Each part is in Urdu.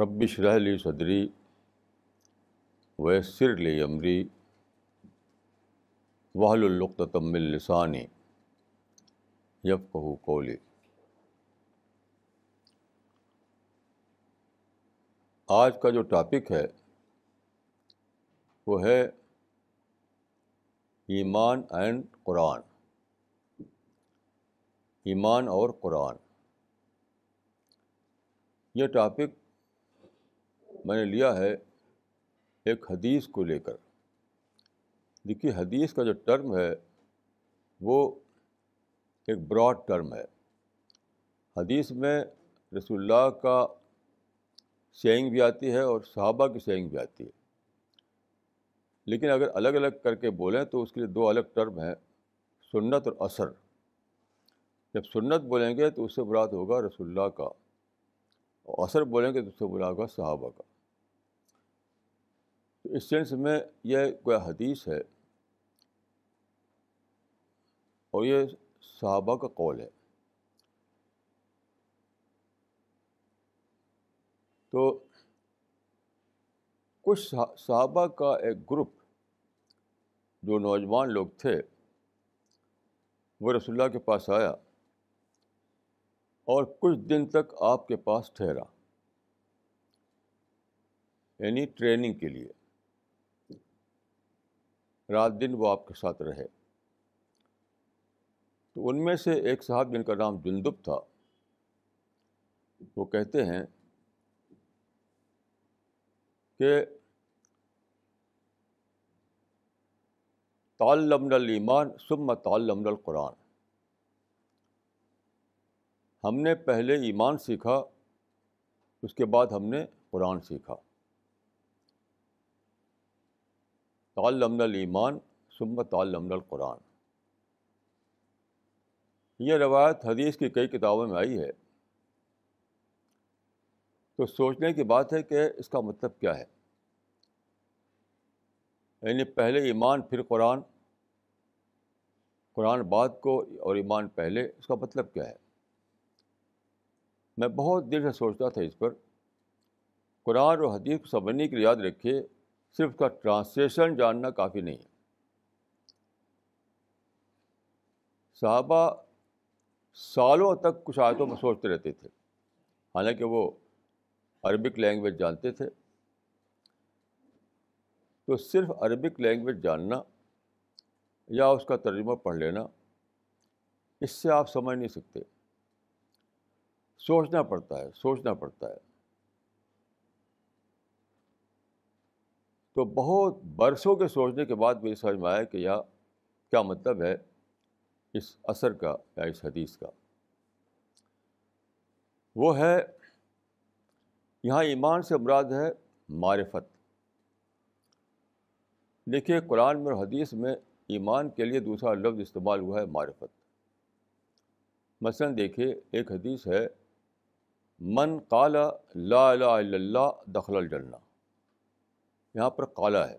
ربش رحلی صدری ویسر لی عمری وحل القتم السانی یب کہ کولی آج کا جو ٹاپک ہے وہ ہے ایمان اینڈ قرآن. ایمان اور قرآن. یہ ٹاپک میں نے لیا ہے ایک حدیث کو لے کر۔ دیکھیے، حدیث کا جو ٹرم ہے، وہ ایک براڈ ٹرم ہے۔ حدیث میں رسول اللہ کا سینگ بھی آتی ہے اور صحابہ کی سینگ بھی آتی ہے۔ لیکن اگر الگ الگ کر کے بولیں تو اس کے لیے دو الگ ٹرم ہیں، سنت اور اثر جب سنت بولیں گے تو اس سے براد ہوگا رسول اللہ کا، اور اثر بولیں گے تو اس سے برا ہوگا صحابہ کا۔ تو اس سینس میں یہ کوئی حدیث ہے اور یہ صحابہ کا قول ہے۔ تو کچھ صحابہ کا ایک گروپ جو نوجوان لوگ تھے، وہ رسول اللہ کے پاس آیا اور کچھ دن تک آپ کے پاس ٹھہرا یعنی ٹریننگ کے لیے۔ رات دن وہ آپ کے ساتھ رہے۔ تو ان میں سے ایک صاحب جن کا نام جندب تھا، وہ کہتے ہیں کہ تعلمن المان سم تعلمن القرآن۔ ہم نے پہلے ایمان سیکھا، اس کے بعد ہم نے قرآن سیکھا۔ تعلمن المان سم تعلمن القرآن۔ یہ روایت حدیث کی کئی کتابوں میں آئی ہے۔ تو سوچنے کی بات ہے کہ اس کا مطلب کیا ہے؟ یعنی پہلے ایمان، پھر قرآن۔ قرآن بعد کو اور ایمان پہلے، اس کا مطلب کیا ہے؟ میں بہت دیر سے سوچتا تھا اس پر۔ قرآن اور حدیث کو سمجھنے کے لیے یاد رکھیے صرف کا ٹرانسلیشن جاننا کافی نہیں ہے۔ صحابہ سالوں تک کچھ آیتوں میں سوچتے رہتے تھے۔ حالانکہ وہ عربک لینگویج جانتے تھے۔ تو صرف عربک لینگویج جاننا یا اس کا ترجمہ پڑھ لینا، اس سے آپ سمجھ نہیں سکتے۔ سوچنا پڑتا ہے، سوچنا پڑتا ہے۔ تو بہت برسوں کے سوچنے کے بعد میری سمجھ میں آیا کہ یا کیا مطلب ہے اس اثر کا یا اس حدیث کا۔ وہ ہے، یہاں ایمان سے مراد ہے معرفت۔ دیکھیے، قرآن میں اور حدیث میں ایمان کے لیے دوسرا لفظ استعمال ہوا ہے معرفت۔ مثلاً دیکھیے، ایک حدیث ہے، من کالا لا الہ الا اللہ دخل الجنہ یہاں پر کالا ہے۔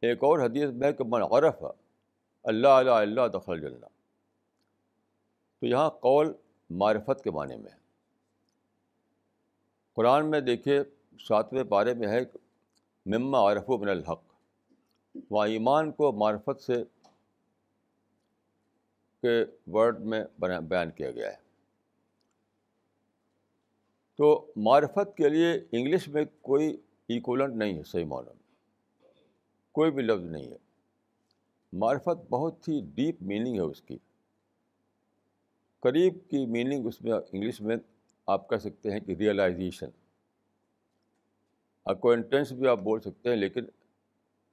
ایک اور حدیث میں کہ من عرف اللہ الہ اللہ دخل الجنہ۔ تو یہاں قول معرفت کے معنی میں ہے۔ قرآن میں دیکھیے ساتویں پارے میں ہے مما عرف و من الحق۔ وہاں ایمان کو معرفت سے کے ورڈ میں بیان کیا گیا ہے۔ تو معرفت کے لیے انگلش میں کوئی ایکولنٹ نہیں ہے، صحیح معنی۔ میں کوئی بھی لفظ نہیں ہے۔ معرفت بہت ہی ڈیپ میننگ ہے اس کی۔ قریب کی میننگ اس میں، انگلش میں آپ کہہ سکتے ہیں کہ ریئلائزیشن اکوینٹنس بھی آپ بول سکتے ہیں، لیکن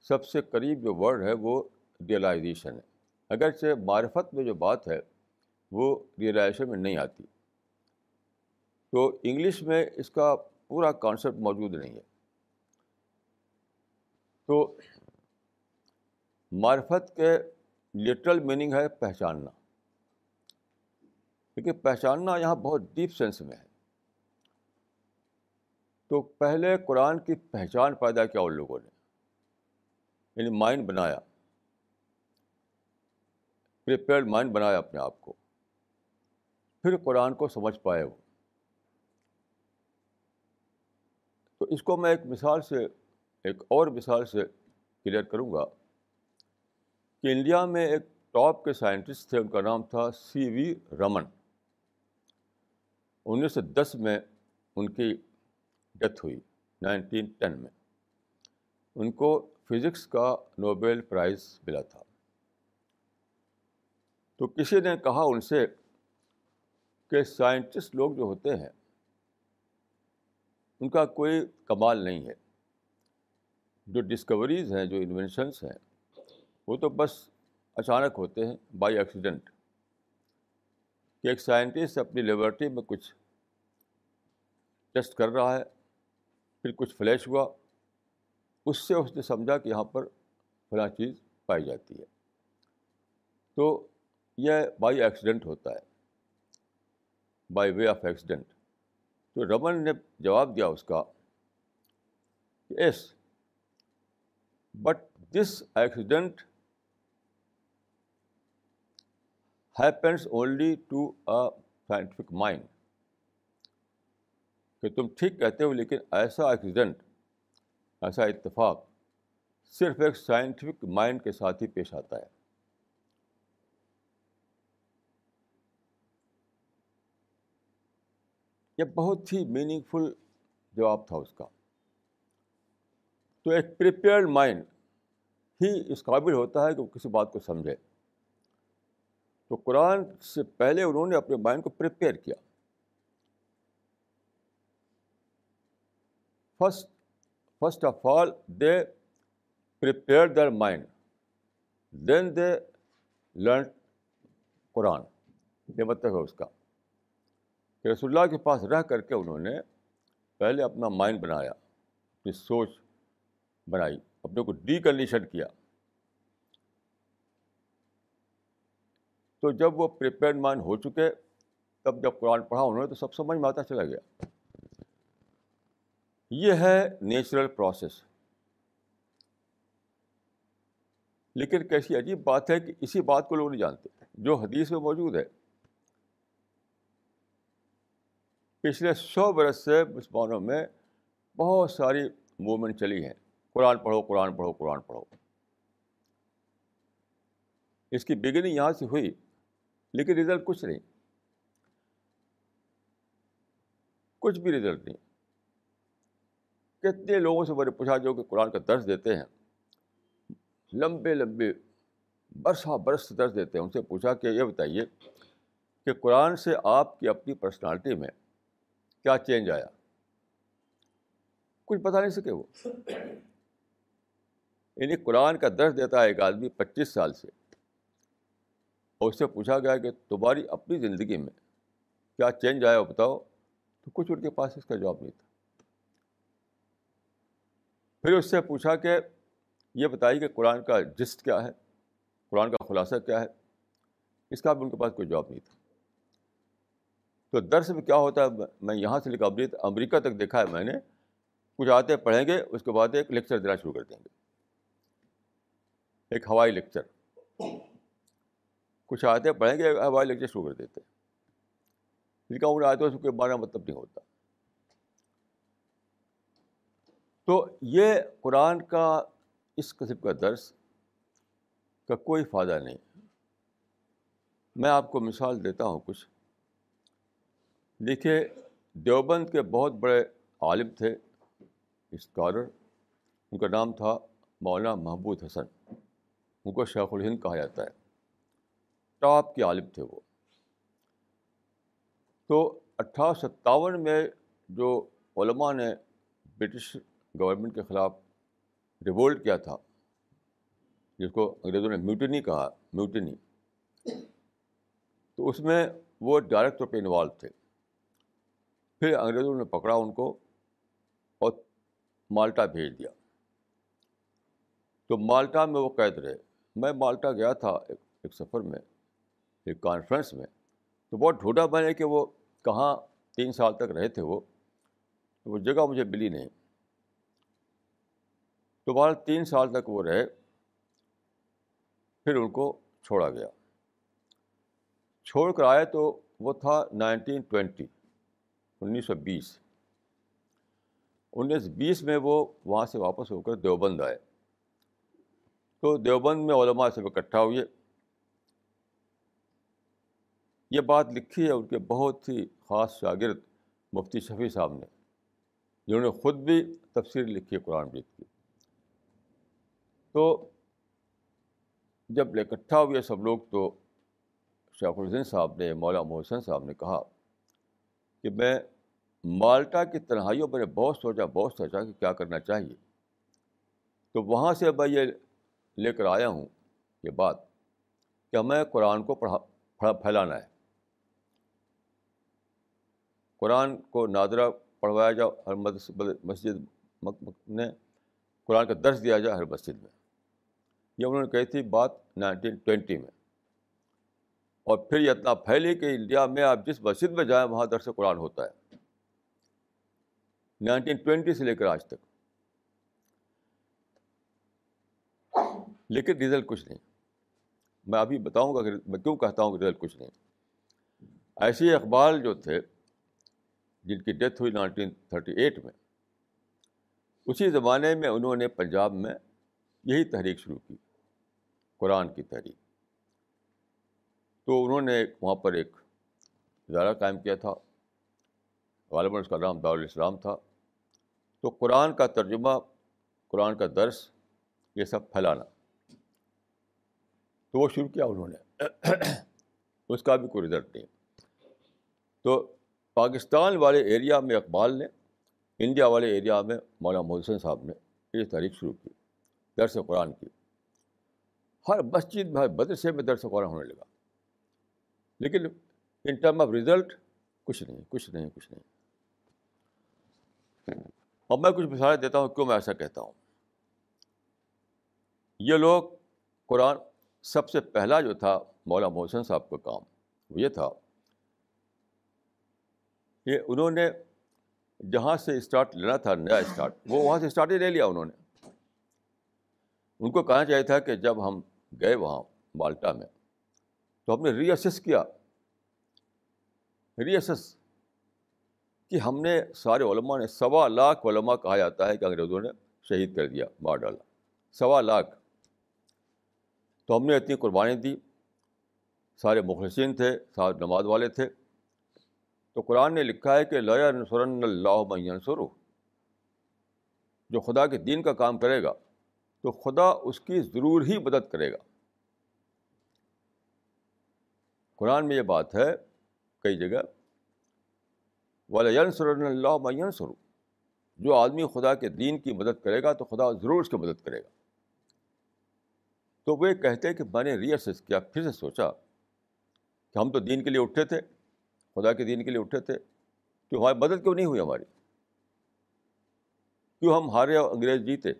سب سے قریب جو ورڈ ہے وہ ریئلائزیشن ہے۔ اگرچہ معرفت میں جو بات ہے وہ ریئلائزیشن میں نہیں آتی۔ تو انگلش میں اس کا پورا کانسیپٹ موجود نہیں ہے۔ تو معرفت کے لٹرل میننگ ہے پہچاننا۔ لیکن پہچاننا یہاں بہت ڈیپ سینس میں ہے۔ تو پہلے قرآن کی پہچان پیدا کیا ان لوگوں نے۔ یعنی مائنڈ بنایا۔ پریپیئرڈ مائنڈ بنایا اپنے آپ کو۔ پھر قرآن کو سمجھ پائے وہ۔ تو اس کو میں ایک مثال سے ایک اور مثال سے کلیئر کروں گا کہ انڈیا میں ایک ٹاپ کے سائنٹسٹ تھے، ان کا نام تھا سی وی رمن۔ انیس سو دس میں ان کی ڈیتھ ہوئی، نائنٹین ٹین میں۔ ان کو فزکس کا نوبیل پرائز ملا تھا۔ تو کسی نے کہا ان سے کہ سائنٹسٹ لوگ جو ہوتے ہیں، ان کا کوئی کمال نہیں ہے۔ جو ڈسکوریز ہیں، جو انوینشنس ہیں، وہ تو بس اچانک ہوتے ہیں بائی ایکسیڈنٹ کہ ایک سائنٹسٹ اپنی لیبورٹری میں کچھ ٹیسٹ کر رہا ہے، پھر کچھ فلیش ہوا، اس سے اس نے سمجھا کہ یہاں پر فلاں چیز پائی جاتی ہے۔ تو یہ بائی ایکسیڈنٹ ہوتا ہے بائی وے آف ایکسیڈنٹ تو رمن نے جواب دیا اس کا کہ yes but this accident happens only to a scientific mind کہ تم ٹھیک کہتے ہو لیکن ایسا ایکسیڈنٹ ایسا اتفاق صرف ایک سائنٹیفک مائنڈ کے ساتھ ہی پیش آتا ہے۔ یہ بہت ہی میننگ فل جواب تھا اس کا۔ تو ایک پریپیئرڈ مائنڈ ہی اس قابل ہوتا ہے کہ وہ کسی بات کو سمجھے۔ تو قرآن سے پہلے انہوں نے اپنے مائنڈ کو پریپیئر کیا۔ First first of all they prepare their mind then they learn Quran یہ مطلب ہے اس کا۔ کہ رسول اللہ کے پاس رہ کر کے انہوں نے پہلے اپنا مائنڈ بنایا، اپنی سوچ بنائی۔ اپنے کو ڈی کنڈیشن کیا۔ تو جب وہ پریپیئرڈ مائنڈ ہو چکے، تب جب قرآن پڑھا انہوں نے، تو سب سمجھ میں آتا چلا گیا۔ یہ ہے نیچرل پروسیس لیکن کیسی عجیب بات ہے کہ اسی بات کو لوگ نہیں جانتے۔ جو حدیث میں موجود ہے، پچھلے سو برس سے مسلمانوں میں بہت ساری موومنٹ چلی ہیں۔ قرآن پڑھو قرآن پڑھو قرآن پڑھو۔ اس کی بگننگ یہاں سے ہوئی، لیکن رزلٹ کچھ نہیں۔ کچھ بھی رزلٹ نہیں۔ کتنے لوگوں سے میں نے پوچھا جو کہ قرآن کا درس دیتے ہیں، لمبے لمبے برسہ برس درس دیتے ہیں۔ ان سے پوچھا کہ یہ بتائیے کہ قرآن سے آپ کی اپنی پرسنالٹی میں کیا چینج آیا؟ کچھ بتا نہیں سکے وہ۔ یعنی قرآن کا درس دیتا ہے ایک آدمی پچیس سال سے۔ اور اس سے پوچھا گیا کہ تمہاری اپنی زندگی میں کیا چینج آیا بتاؤ؟ تو کچھ ان کے پاس اس کا جواب نہیں تھا۔ پھر اس سے پوچھا کہ یہ بتائیے کہ قرآن کا جسٹ کیا ہے؟ قرآن کا خلاصہ کیا ہے؟ اس کا بھی ان کے پاس کوئی جواب نہیں تھا۔ تو درس میں کیا ہوتا ہے؟ میں یہاں سے لے کر امریکہ تک دیکھا ہے میں نے۔ کچھ آتے پڑھیں گے، اس کے بعد ایک لیکچر دینا شروع کر دیں گے۔ ایک ہوائی لیکچر۔ کچھ آتے پڑھیں گے، ہوائی لیکچر شروع کر دیتے جن کا آتے اس کو بارہ مطلب نہیں ہوتا۔ تو یہ قرآن کا اس قسم کا درس کا کوئی فائدہ نہیں۔ میں آپ کو مثال دیتا ہوں کچھ۔ دیکھیے، دیوبند کے بہت بڑے عالم تھے، اسکالر۔ ان کا نام تھا مولانا محبود حسن۔ ان کو شیخ الہند کہا جاتا ہے۔ ٹاپ کے عالم تھے وہ۔ تو اٹھارہ ستاون میں جو علماء نے برٹش گورنمنٹ کے خلاف ریوولٹ کیا تھا، جس کو انگریزوں نے میوٹنی کہا، میوٹنی، تو اس میں وہ ڈائریکٹ طور پہ انوالو تھے۔ پھر انگریزوں نے پکڑا ان کو اور مالٹا بھیج دیا۔ تو مالٹا میں وہ قید رہے۔ میں مالٹا گیا تھا ایک ایک سفر میں، ایک کانفرنس میں۔ تو بہت ڈھونڈا بنے کہ وہ کہاں تین سال تک رہے تھے وہ۔ تو وہ جگہ مجھے ملی نہیں۔ تو بہر تین سال تک وہ رہے۔ پھر ان کو چھوڑا گیا۔ چھوڑ کر آئے تو وہ تھا نائنٹین ٹوینٹی انیس سو بیس۔ انیس بیس میں وہ وہاں سے واپس ہو کر دیوبند آئے۔ تو دیوبند میں علماء سب اکٹھا ہوئے۔ یہ بات لکھی ہے ان کے بہت ہی خاص شاگرد مفتی شفیع صاحب نے، جنہوں نے خود بھی تفسیر لکھی ہے قرآن مجید کی۔ تو جب اکٹھا ہوئے سب لوگ تو شیخ الدین صاحب نے مولا محسن صاحب نے کہا کہ میں مالٹا کی تنہائیوں میں نے بہت سوچا بہت سوچا کہ کیا کرنا چاہیے۔ تو وہاں سے میں یہ لے کر آیا ہوں یہ بات کہ ہمیں قرآن کو پڑھا پھیلانا ہے۔ قرآن کو نادرہ پڑھوایا جاؤ، ہر مسجد میں قرآن کا درس دیا جائے ہر مسجد میں۔ یہ انہوں نے کہی تھی بات نائنٹین ٹوینٹی میں۔ اور پھر یہ اتنا پھیلی کہ انڈیا میں آپ جس مسجد میں جائیں، وہاں درس قرآن ہوتا ہے۔ نائنٹین ٹوینٹی سے لے کر آج تک۔ لیکن رزلٹ کچھ نہیں۔ میں ابھی بتاؤں گا کہ میں کیوں کہتا ہوں کہ رزلٹ کچھ نہیں۔ ایسے اقبال جو تھے، جن کی ڈیتھ ہوئی نائنٹین تھرٹی ایٹ میں، اسی زمانے میں انہوں نے پنجاب میں یہی تحریک شروع کی، قرآن کی تحریک۔ تو انہوں نے وہاں پر ایک ادارہ قائم کیا تھا، غالباً اس کا نام دارالاسلام تھا۔ تو قرآن کا ترجمہ، قرآن کا درس، یہ سب پھیلانا۔ تو وہ شروع کیا انہوں نے۔ اس کا بھی کوئی رزلٹ نہیں۔ تو پاکستان والے ایریا میں اقبال نے انڈیا والے ایریا میں مولانا محسن صاحب نے یہ تحریک شروع کی، درس قرآن کی۔ ہر مسجد میں، ہر مدرسے میں درس قرآن ہونے لگا۔ لیکن ان ٹرم آف رزلٹ کچھ نہیں کچھ نہیں کچھ نہیں۔ اب میں کچھ مثالیں دیتا ہوں، کیوں میں ایسا کہتا ہوں۔ یہ لوگ قرآن سب سے پہلا جو تھا مولانا محسن صاحب کا کام وہ یہ تھا کہ انہوں نے جہاں سے اسٹارٹ لینا تھا، نیا اسٹارٹ، وہ وہاں سے اسٹارٹ ہی لے لیا انہوں نے۔ ان کو کہنا چاہیے تھا کہ جب ہم گئے وہاں مالٹا میں تو ہم نے ری اسیس کیا۔ ری اسیس کہ ہم نے سارے علماء نے سوا لاکھ علماء کہا جاتا ہے کہ انگریزوں نے شہید کر دیا، مار ڈالا۔ سوا لاکھ۔ تو ہم نے اتنی قربانی دی۔ سارے مخلصین تھے سارے نماز والے تھے۔ تو قرآن نے لکھا ہے کہ لیا نسرن اللہ منصور جو خدا کے دین کا کام کرے گا، تو خدا اس کی ضرور ہی مدد کرے گا۔ قرآن میں یہ بات ہے، کئی جگہ ینسر اللہ مینسر جو آدمی خدا کے دین کی مدد کرے گا، تو خدا ضرور اس کی مدد کرے گا۔ تو وہ کہتے کہ میں نے ری ایسس کیا، پھر سے سوچا کہ ہم تو دین کے لیے اٹھے تھے، خدا کے دین کے لیے اٹھے تھے، تو ہماری مدد کیوں نہیں ہوئی ہماری؟ کیوں ہم ہارے انگریز جیتے؟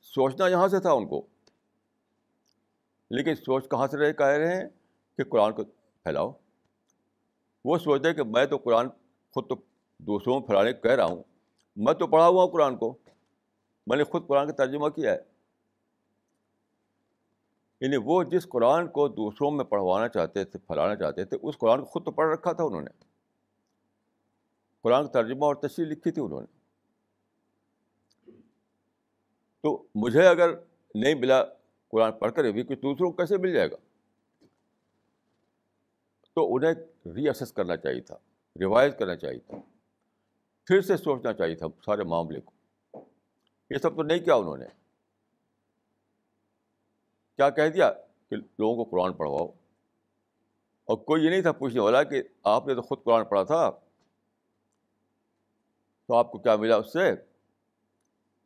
سوچنا یہاں سے تھا ان کو، لیکن سوچ کہاں سے رہے؟ کہہ رہے ہیں کہ قرآن کو پھیلاؤ۔ وہ سوچتے کہ میں تو قرآن خود تو دوسروں میں پھیلانے کہہ رہا ہوں، میں تو پڑھا ہوا ہوں قرآن کو۔ میں نے خود قرآن کا ترجمہ کیا ہے۔ یعنی وہ جس قرآن کو دوسروں میں پڑھوانا چاہتے تھے، پھیلانا چاہتے تھے، اس قرآن کو خود تو پڑھ رکھا تھا انہوں نے۔ قرآن کا ترجمہ اور تشریح لکھی تھی انہوں نے۔ تو مجھے اگر نہیں ملا قرآن پڑھ کر بھی کچھ دوسروں کو کیسے مل جائے گا؟ تو انہیں ری اسیس کرنا چاہیے تھا ریوائز کرنا چاہیے تھا۔ پھر سے سوچنا چاہیے تھا سارے معاملے کو۔ یہ سب تو نہیں کیا انہوں نے۔ کیا کہہ دیا کہ لوگوں کو قرآن پڑھواؤ؟ اور کوئی یہ نہیں تھا پوچھنے والا کہ آپ نے تو خود قرآن پڑھا تھا۔ تو آپ کو کیا ملا اس سے؟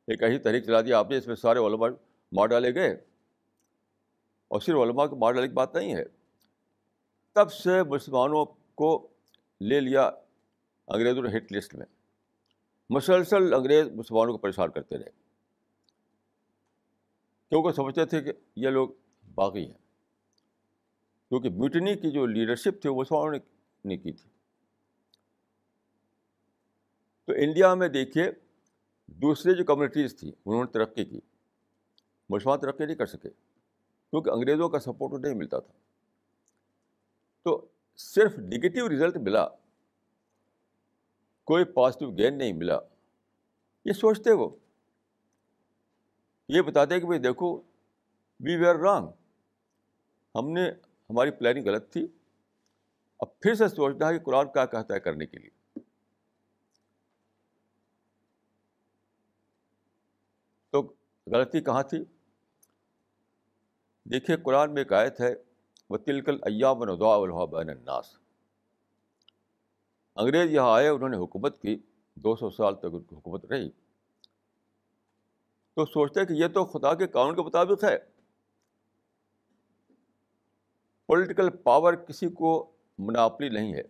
ایک ایسی تحریک چلا دیا آپ نے، اس میں سارے علماء مار ڈالے گئے۔ اور صرف علماء کو مار ڈالنے کی بات نہیں ہے۔ تب سے مسلمانوں کو لے لیا انگریزوں نے ہٹ لسٹ میں۔ مسلسل انگریز مسلمانوں کو پریشان کرتے رہے۔ کیونکہ سمجھتے تھے کہ یہ لوگ باغی ہیں۔ کیونکہ میوٹنی کی جو لیڈرشپ تھی وہ مسلمانوں نے کی تھی۔ تو انڈیا میں دیکھیے دوسرے جو کمیونٹیز تھیں انہوں نے ترقی کی۔ مسلمان ترقی نہیں کر سکے کیونکہ انگریزوں کا سپورٹ نہیں ملتا تھا۔ تو صرف نگیٹو رزلٹ ملا۔ کوئی پازیٹیو گین نہیں ملا۔ یہ سوچتے وہ یہ بتاتے کہ بھائی دیکھو وی ویئر رانگ ہم نے، ہماری پلاننگ غلط تھی۔ اب پھر سے سوچنا ہے کہ قرآن کیا کہتا ہے کرنے کے لیے۔ تو غلطی کہاں تھی؟ دیکھیے، قرآن میں ایک آیت ہے وہ تلکل ایام ندا الحا بین الناس۔ انگریز یہاں آئے انہوں نے حکومت کی دو سو سال تک ان کی حکومت رہی تو سوچتے کہ یہ تو خدا کے قانون کے مطابق ہے پولیٹیکل پاور کسی کو مناپلی نہیں ہے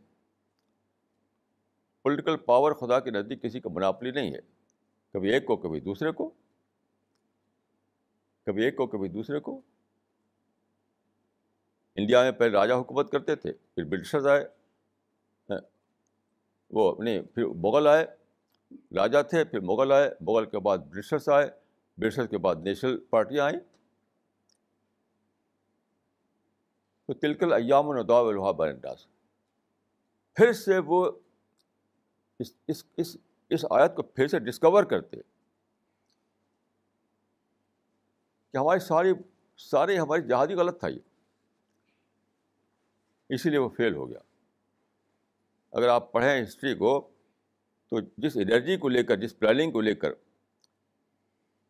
پولیٹیکل پاور خدا کے نزدیک کسی کا مناپلی نہیں ہے کبھی ایک کو کبھی دوسرے کو کبھی ایک کو کبھی دوسرے کو انڈیا میں پہلے راجا حکومت کرتے تھے پھر برٹشرز آئے وہ نہیں پھر مغل آئے، راجا تھے، پھر مغل آئے، مغل کے بعد برٹشرس آئے برٹشرس کے بعد نیشنل پارٹیاں آئیں۔ تو تلکل ایام الدا الحا انداز۔ پھر سے وہ اس اس اس اس آیت کو پھر سے ڈسکور کرتے کہ ہماری ساری ساری ہماری جہادی غلط تھا یہ۔ اسی لیے وہ فیل ہو گیا۔ اگر آپ پڑھیں ہسٹری کو، تو جس انرجی کو لے کر، جس پلاننگ کو لے کر،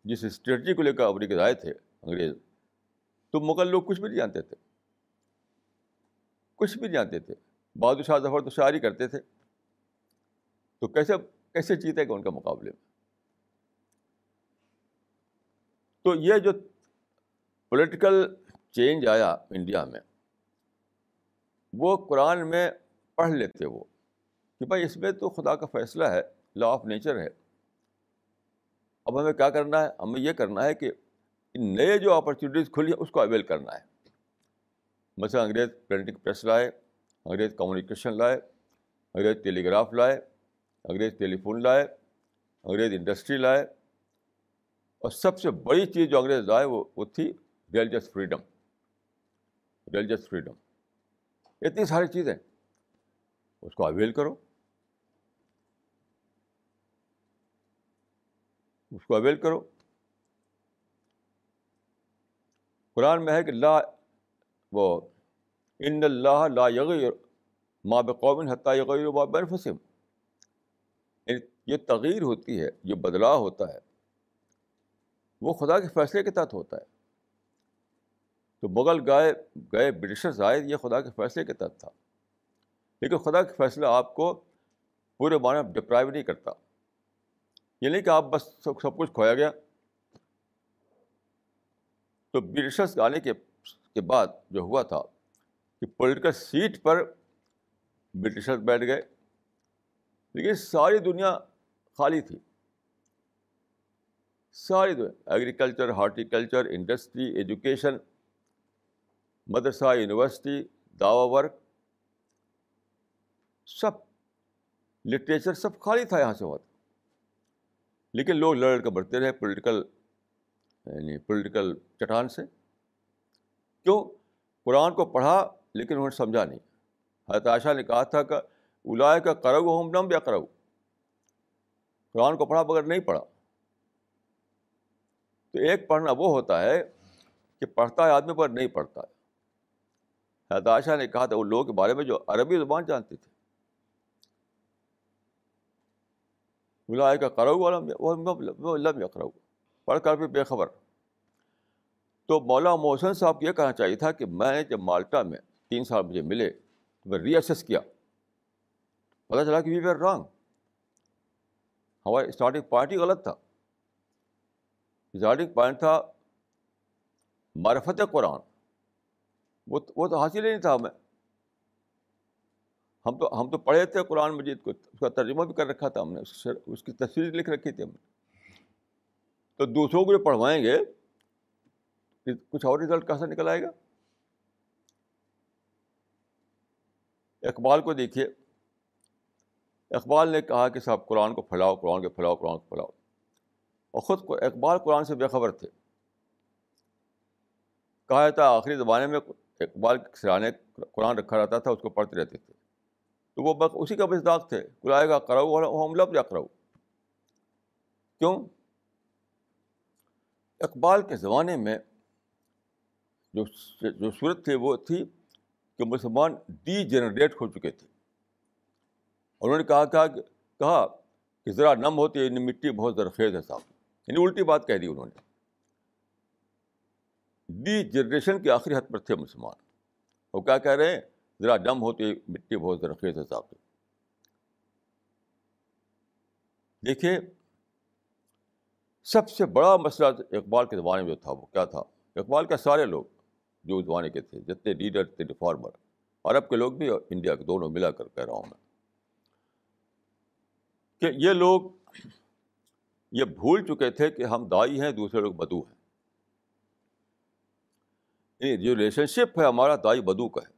جس اسٹریٹجی کو لے کر امریکہ آئے تھے انگریز، تو مغل لوگ کچھ بھی نہیں جانتے تھے۔ کچھ بھی نہیں جانتے تھے۔ بہادر شاہ ظفر تو شاعری کرتے تھے۔ تو کیسے کیسے جیتے گا ان کے مقابلے میں؟ تو یہ جو پولیٹیکل چینج آیا انڈیا میں، وہ قرآن میں پڑھ لیتے وہ کہ بھائی اس میں تو خدا کا فیصلہ ہے لا آف نیچر ہے۔ اب ہمیں کیا کرنا ہے؟ ہمیں یہ کرنا ہے کہ نئے جو اپرچونیٹیز کھلی ہیں، اس کو اویل کرنا ہے۔ مثلاً انگریز پرنٹنگ پریس لائے، انگریز کمیونیکیشن لائے، انگریز ٹیلی گراف لائے، انگریز ٹیلی فون لائے، انگریز انڈسٹری لائے۔ اور سب سے بڑی چیز جو انگریز لائے وہ وہ تھی ریلیجس فریڈم ریلیجس فریڈم اتنی ساری چیزیں۔ اس کو اویل کرو۔ اس کو اویل کرو۔ قرآن میں ہے کہ لا، وہ، ان اللہ لا یغیر ماں بقومن حتیٰ یغیر ما بینفسم یعنی یہ تغیر ہوتی ہے، یہ بدلاؤ ہوتا ہے۔ وہ خدا کے فیصلے کے تحت ہوتا ہے۔ تو مغل گائے گئے برٹشرز آئے یہ خدا کے فیصلے کے تحت تھا۔ لیکن خدا کا فیصلہ آپ کو پورے معنی ڈپرائیو نہیں کرتا۔ یہ نہیں کہ آپ بس سب سب کچھ کھویا گیا۔ تو برٹشرس آنے کے کے بعد جو ہوا تھا کہ پولیٹیکل سیٹ پر برٹشرز بیٹھ گئے۔ لیکن ساری دنیا خالی تھی۔ ساری دنیا ایگریکلچر ہارٹیکلچر انڈسٹری ایجوکیشن مدرسہ یونیورسٹی دعوی ورک سب لٹریچر سب خالی تھا یہاں سے بہت لیکن لوگ لڑ کر بڑھتے رہے پولیٹیکل یعنی پولیٹیکل چٹان سے۔ کیوں؟ قرآن کو پڑھا لیکن انہوں نے سمجھا نہیں۔ حضرت عائشہ نے کہا تھا کہ الائے کا کرو ہم نم یا کرو قرآن کو پڑھا مگر نہیں پڑھا۔ تو ایک پڑھنا وہ ہوتا ہے کہ پڑھتا ہے آدمی پر نہیں پڑھتا۔ ہے حضرت عائشہ نے کہا تھا ان لوگوں کے بارے میں جو عربی زبان جانتے تھے۔ الائے کا کرو لم یا کرو پڑھ کر بھی بے خبر۔ تو مولا محسن صاحب کو یہ کہنا چاہیے تھا کہ میں جب مالٹا میں تین سال مجھے ملے تو میں ری ایسیس کیا۔ پتا چلا کہ وی ویئر رانگ ہمارا اسٹارٹنگ پوائنٹ ہی غلط تھا۔ اسٹارٹنگ پوائنٹ تھا معرفت قرآن۔ وہ وہ تو حاصل ہی نہیں تھا ہمیں۔ ہم تو ہم تو پڑھے تھے قرآن مجید کو، اس کا ترجمہ بھی کر رکھا تھا ہم نے، اس کی تصویر لکھ رکھی تھی ہم نے۔ تو دوسروں کو جو پڑھوائیں گے کچھ اور رزلٹ کہاں سے نکل آئے گا؟ اقبال کو دیکھیے۔ اقبال نے کہا کہ صاحب، قرآن کو پھیلاؤ، قرآن کو پھیلاؤ، قرآن کو پھیلاؤ۔ اور خود کو اقبال قرآن سے بے خبر تھے۔ کہا تھا آخری زمانے میں، اقبال کے سرانے قرآن رکھا رہتا تھا، اس کو پڑھتے رہتے تھے۔ تو وہ بس اسی کا مزداق تھے۔ کلائے گا، کراؤ ہم لفظ یا کراؤ۔ کیوں؟ اقبال کے زمانے میں جو جو صورت تھی وہ تھی کہ مسلمان ڈی جنریٹ ہو چکے تھے۔ انہوں نے کہا کہا کہا کہ ذرا نم ہوتی ہے مٹی بہت زرخیز ہے صاحب۔ یعنی الٹی بات کہہ دی انہوں نے۔ ڈی جنریشن کے آخری حد پر تھے مسلمان۔ وہ کیا کہہ رہے ہیں؟ ذرا نم ہوتی مٹی بہت زرخیز ہے صاحب دیکھیے، سب سے بڑا مسئلہ اقبال کے زمانے میں جو تھا، وہ کیا تھا؟ اقبال کے سارے لوگ جو زمانے کے تھے، جتنے لیڈر تھے ریفارمر عرب کے لوگ بھی اور انڈیا کے دونوں ملا کر کہہ رہا ہوں میں۔ کہ یہ لوگ، یہ بھول چکے تھے کہ ہم دائی ہیں، دوسرے لوگ بدو ہیں۔ جو ریلیشن شپ ہے، ہمارا دائی بدو کا ہے۔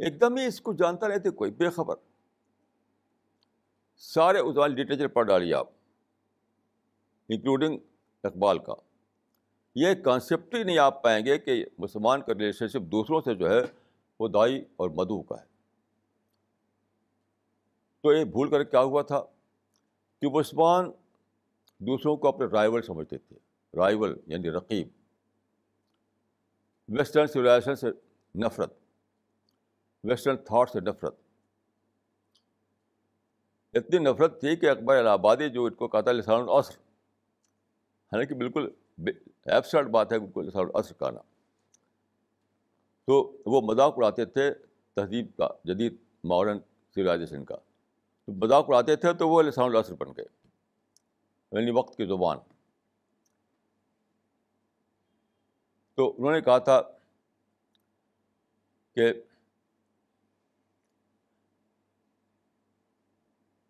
ایک دم ہی اس کو جانتا نہیں تھے کوئی بے خبر۔ سارے ازوال لٹریچر پڑھ ڈالیے آپ انکلوڈنگ اقبال کا۔ یہ کانسیپٹ ہی نہیں آپ پائیں گے کہ مسلمان کا ریلیشن شپ دوسروں سے جو ہے وہ دائی اور مدعو کا ہے۔ تو یہ بھول کر کیا ہوا تھا؟ کہ مسلمان دوسروں کو اپنے رائول سمجھتے تھے رائول یعنی رقیب۔ ویسٹرن سولیزیشن سے نفرت۔ ویسٹرن تھاٹ سے نفرت اتنی نفرت تھی کہ اکبر الہ آبادی جو ان کو کہتا ہے لسان العصر حالانکہ بالکل ایبسرٹ بات ہے ان کو لسان العصر کہنا تو وہ مذاق اڑاتے تھے تہذیب کا، جدید ماڈرن سویلائزیشن کا۔ تو مذاق اڑاتے تھے تو وہ لسان العصر بن گئے۔ یعنی وقت کی زبان۔ تو انہوں نے کہا تھا کہ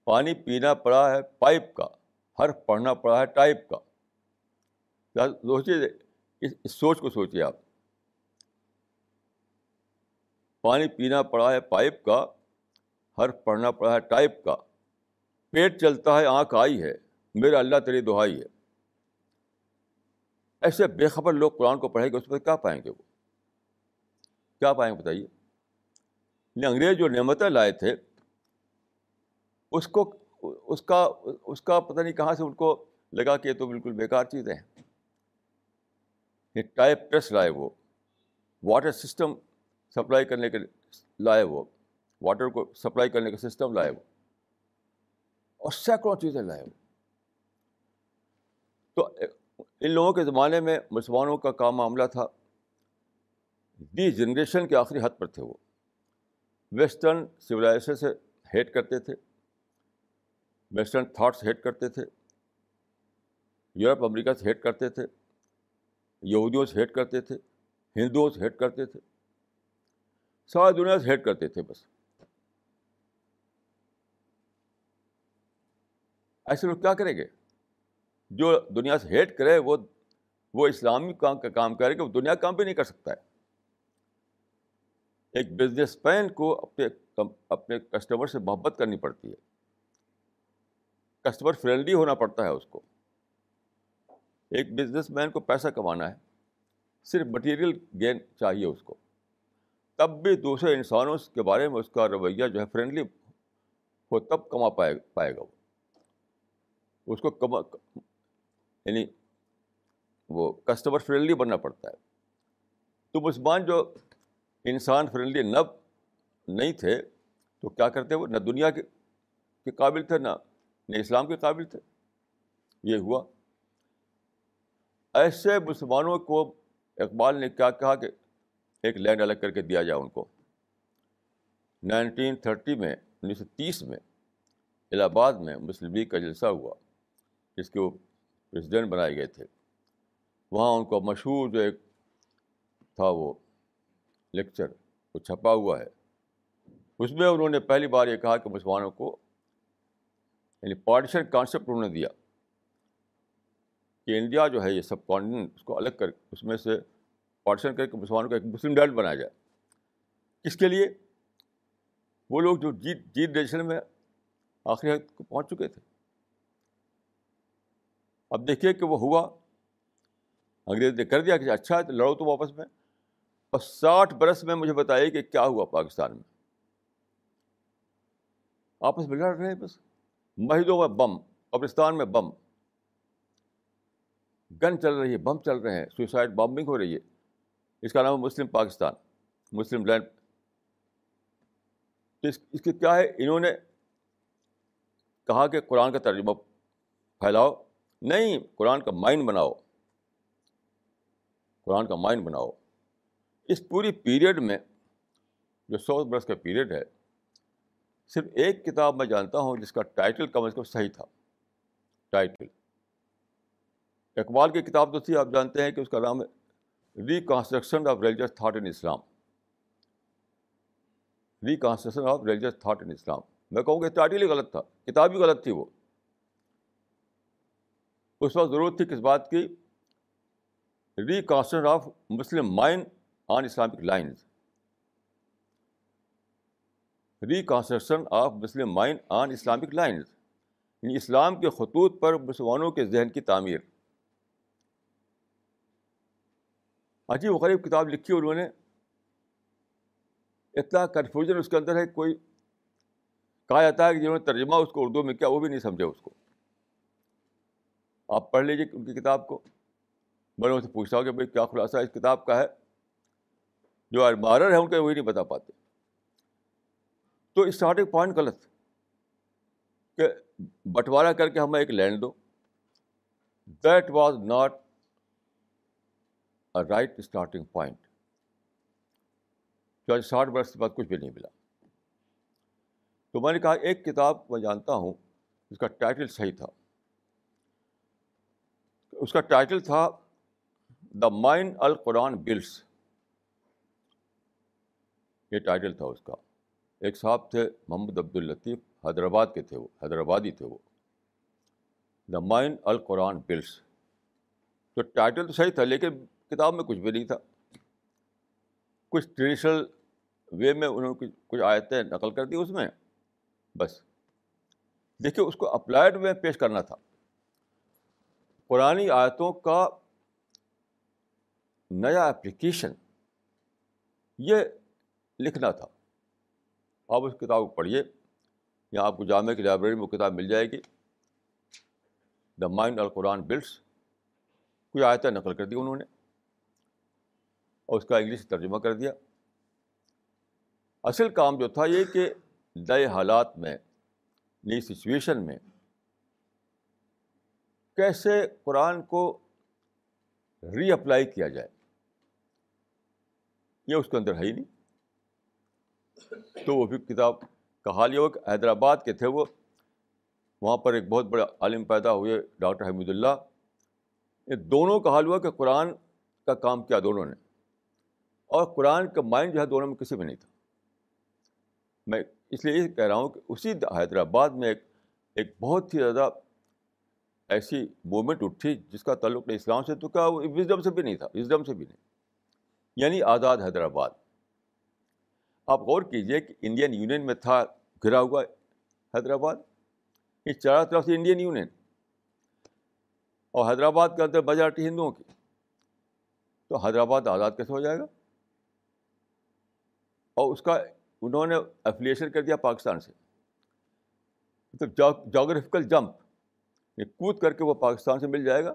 پانی پینا پڑا ہے پائپ کا ہر پڑھنا پڑا ہے ٹائپ کا۔ سوچیے، اس سوچ کو سوچیے آپ۔ پانی پینا پڑا ہے پائپ کا ہر پڑھنا پڑا ہے ٹائپ کا۔ پیٹ چلتا ہے، آنکھ آئی ہے۔ میرا اللہ تیری دہائی ہے۔ ایسے بے خبر لوگ قرآن کو پڑھیں گے، اس پر کیا پائیں گے وہ؟ کیا پائیں گے بتائیے؟ انگریز جو نعمتیں لائے تھے اس کو اس کا اس کا پتہ نہیں کہاں سے ان کو لگا کہ یہ تو بالکل بیکار چیزیں ہیں یہ ٹائپ ٹیسٹ لائے وہ۔ واٹر سسٹم سپلائی کرنے کے لائے وہ۔ واٹر کو سپلائی کرنے کا سسٹم لائے وہ۔ اور سینکڑوں چیزیں لائے وہ۔ تو ان لوگوں کے زمانے میں مسلمانوں کا کام معاملہ تھا۔ ڈی جنریشن کے آخری حد پر تھے وہ۔ ویسٹرن سویلائزیشن سے ہیٹ کرتے تھے۔ ویسٹرن تھاٹس ہیٹ کرتے تھے یورپ امریکہ سے ہیٹ کرتے تھے یہودیوں سے ہیٹ کرتے تھے ہندوؤں سے ہیٹ کرتے تھے ساری دنیا سے ہیٹ کرتے تھے بس ایسے لوگ کیا کریں گے جو دنیا سے ہیٹ کرے وہ وہ اسلامی کام کا کام کرے کہ وہ دنیا کام بھی نہیں کر سکتا ہے ایک بزنس مین کو اپنے اپنے کسٹمر سے محبت کرنی پڑتی ہے کسٹمر فرینڈلی ہونا پڑتا ہے اس کو۔ ایک بزنس مین کو پیسہ کمانا ہے، صرف مٹیریل گین چاہیے اس کو۔ تب بھی دوسرے انسانوں کے بارے میں اس کا رویہ جو ہے فرینڈلی ہو، تب کما پائے پائے گا وہ۔ اس کو کما یعنی وہ کسٹمر فرینڈلی بننا پڑتا ہے۔ تو مسلمان جو انسان فرینڈلی نہ نہیں تھے، تو کیا کرتے وہ؟ نہ دنیا کے قابل تھے، نہ اسلام کے قابل تھے۔ یہ ہوا۔ ایسے مسلمانوں کو اقبال نے کیا کہا کہ ایک لینڈ الگ کر کے دیا جائے ان کو۔ نائنٹین تھرٹی میں، انیس سو تیس میں الہ آباد میں مسلم لیگ کا جلسہ ہوا، جس کے وہ پریزیڈنٹ بنائے گئے تھے۔ وہاں ان کو مشہور جو ایک تھا وہ لیکچر، وہ چھپا ہوا ہے۔ اس میں انہوں نے پہلی بار یہ کہا کہ مسلمانوں کو یعنی پارٹیشن کانسیپٹ انہوں نے دیا کہ انڈیا جو ہے یہ سب کانٹیننٹ اس کو الگ کر اس میں سے پارٹیشن کر کے مسلمانوں کا ایک مسلم ڈیلٹ بنایا جائے۔ کس کے لیے؟ وہ لوگ جو جیت جیت ڈیشن میں آخری حد کو پہنچ چکے تھے۔ اب دیکھیے کہ وہ ہوا، انگریز نے کر دیا کہ اچھا ہے تو لڑو تو واپس میں۔ اور ساٹھ برس میں مجھے بتائیے کہ کیا ہوا پاکستان میں؟ آپس میں لڑ رہے ہیں بس۔ مسجدوں میں بم، قبرستان میں بم۔ گن چل رہی ہے، بم چل رہے ہیں سوسائڈ بامبنگ ہو رہی ہے۔ اس کا نام ہے مسلم پاکستان، مسلم لینڈ۔ تو اس اس کی کیا ہے؟ انہوں نے کہا کہ قرآن کا ترجمہ پھیلاؤ۔ نہیں، قرآن کا مائنڈ بناؤ۔ قرآن کا مائنڈ بناؤ۔ اس پوری پیریڈ میں جو سو برس کا پیریڈ ہے صرف ایک کتاب میں جانتا ہوں جس کا ٹائٹل کم از کم صحیح تھا۔ ٹائٹل۔ اقبال کی کتاب تو تھی، آپ جانتے ہیں کہ اس کا نام ہے reconstruction of religious thought in Islam reconstruction of religious thought in Islam میں کہوں کہ ٹائٹل ہی غلط تھا، کتاب ہی غلط تھی وہ۔ اس وقت ضرورت تھی کس بات کی؟ Reconstruction of Muslim mind on Islamic lines reconstruction of Muslim mind on Islamic lines یعنی اسلام کے خطوط پر مسلمانوں کے ذہن کی تعمیر. عجیب و غریب کتاب لکھی انہوں نے. اتنا کنفیوژن اس کے اندر ہے کوئی کہا جاتا ہے کہ جنہوں نے ترجمہ اس کو اردو میں کیا وہ بھی نہیں سمجھے اس کو. آپ پڑھ لیجیے ان کی کتاب کو. میں نے ان سے پوچھتا ہوں کہ بھائی کیا خلاصہ اس کتاب کا ہے. جو ایڈمائرر ہے ان کے وہی نہیں بتا پاتے. تو اسٹارٹنگ پوائنٹ غلط کہ بٹوارا کر کے ہمیں ایک land do. That was not a right starting point جو ساٹھ برس کے بعد کچھ بھی نہیں ملا۔ تو میں نے کہا ایک کتاب میں جانتا ہوں جس کا ٹائٹل صحیح تھا۔ اس کا ٹائٹل تھا دا مائنڈ القرآن بلس یہ ٹائٹل تھا اس کا۔ ایک صاحب تھے، محمد عبد الطیف حیدرآباد کے تھے وہ، حیدرآبادی تھے وہ۔ دا مائنڈ القرآن بلس تو ٹائٹل تو صحیح تھا، لیکن کتاب میں کچھ بھی نہیں تھا۔ کچھ ٹریڈیشنل وے میں انہوں نے کچھ آیتیں نقل کر دی اس میں۔ بس۔ دیکھیے، اس کو اپلائڈ میں پیش کرنا تھا۔ پرانی آیتوں کا نیا اپلیکیشن یہ لکھنا تھا۔ آپ اس کتاب کو پڑھیے یا آپ کو جامعہ کی لائبریری میں وہ کتاب مل جائے گی۔ دا مائنڈ القرآن بلس کوئی آیتیں نقل کر دی انہوں نے اور اس کا انگلش ترجمہ کر دیا۔ اصل کام جو تھا یہ کہ نئے حالات میں، نئی سچویشن میں کیسے قرآن کو ری اپلائی کیا جائے۔ یہ اس کے اندر ہے ہی نہیں۔ تو وہ بھی کتاب کا حال یہ ہو کہ حیدرآباد کے تھے وہ۔ وہاں پر ایک بہت بڑے عالم پیدا ہوئے ڈاکٹر حمید اللہ۔ یہ دونوں کا حال ہوا کہ قرآن کا کام کیا دونوں نے۔ اور قرآن کا مائنڈ جو ہے دونوں میں کسی میں نہیں تھا۔ میں اس لیے یہ کہہ رہا ہوں کہ اسی حیدرآباد میں ایک ایک بہت ہی زیادہ ایسی موومنٹ اٹھی جس کا تعلق نہیں اسلام سے، تو کیا وہ وزڈم سے بھی نہیں تھا۔ وزڈم سے بھی نہیں۔ یعنی آزاد حیدرآباد۔ آپ غور کیجیے کہ انڈین یونین میں تھا، گھرا ہوا حیدرآباد۔ یہ چاروں طرف سے انڈین یونین اور حیدرآباد کے اندر میجارٹی ہندوؤں کی۔ تو حیدرآباد آزاد کیسے ہو جائے گا؟ اور اس کا انہوں نے افلیشن کر دیا پاکستان سے۔ مطلب جاگرفیکل جمپ کود کر کے وہ پاکستان سے مل جائے گا۔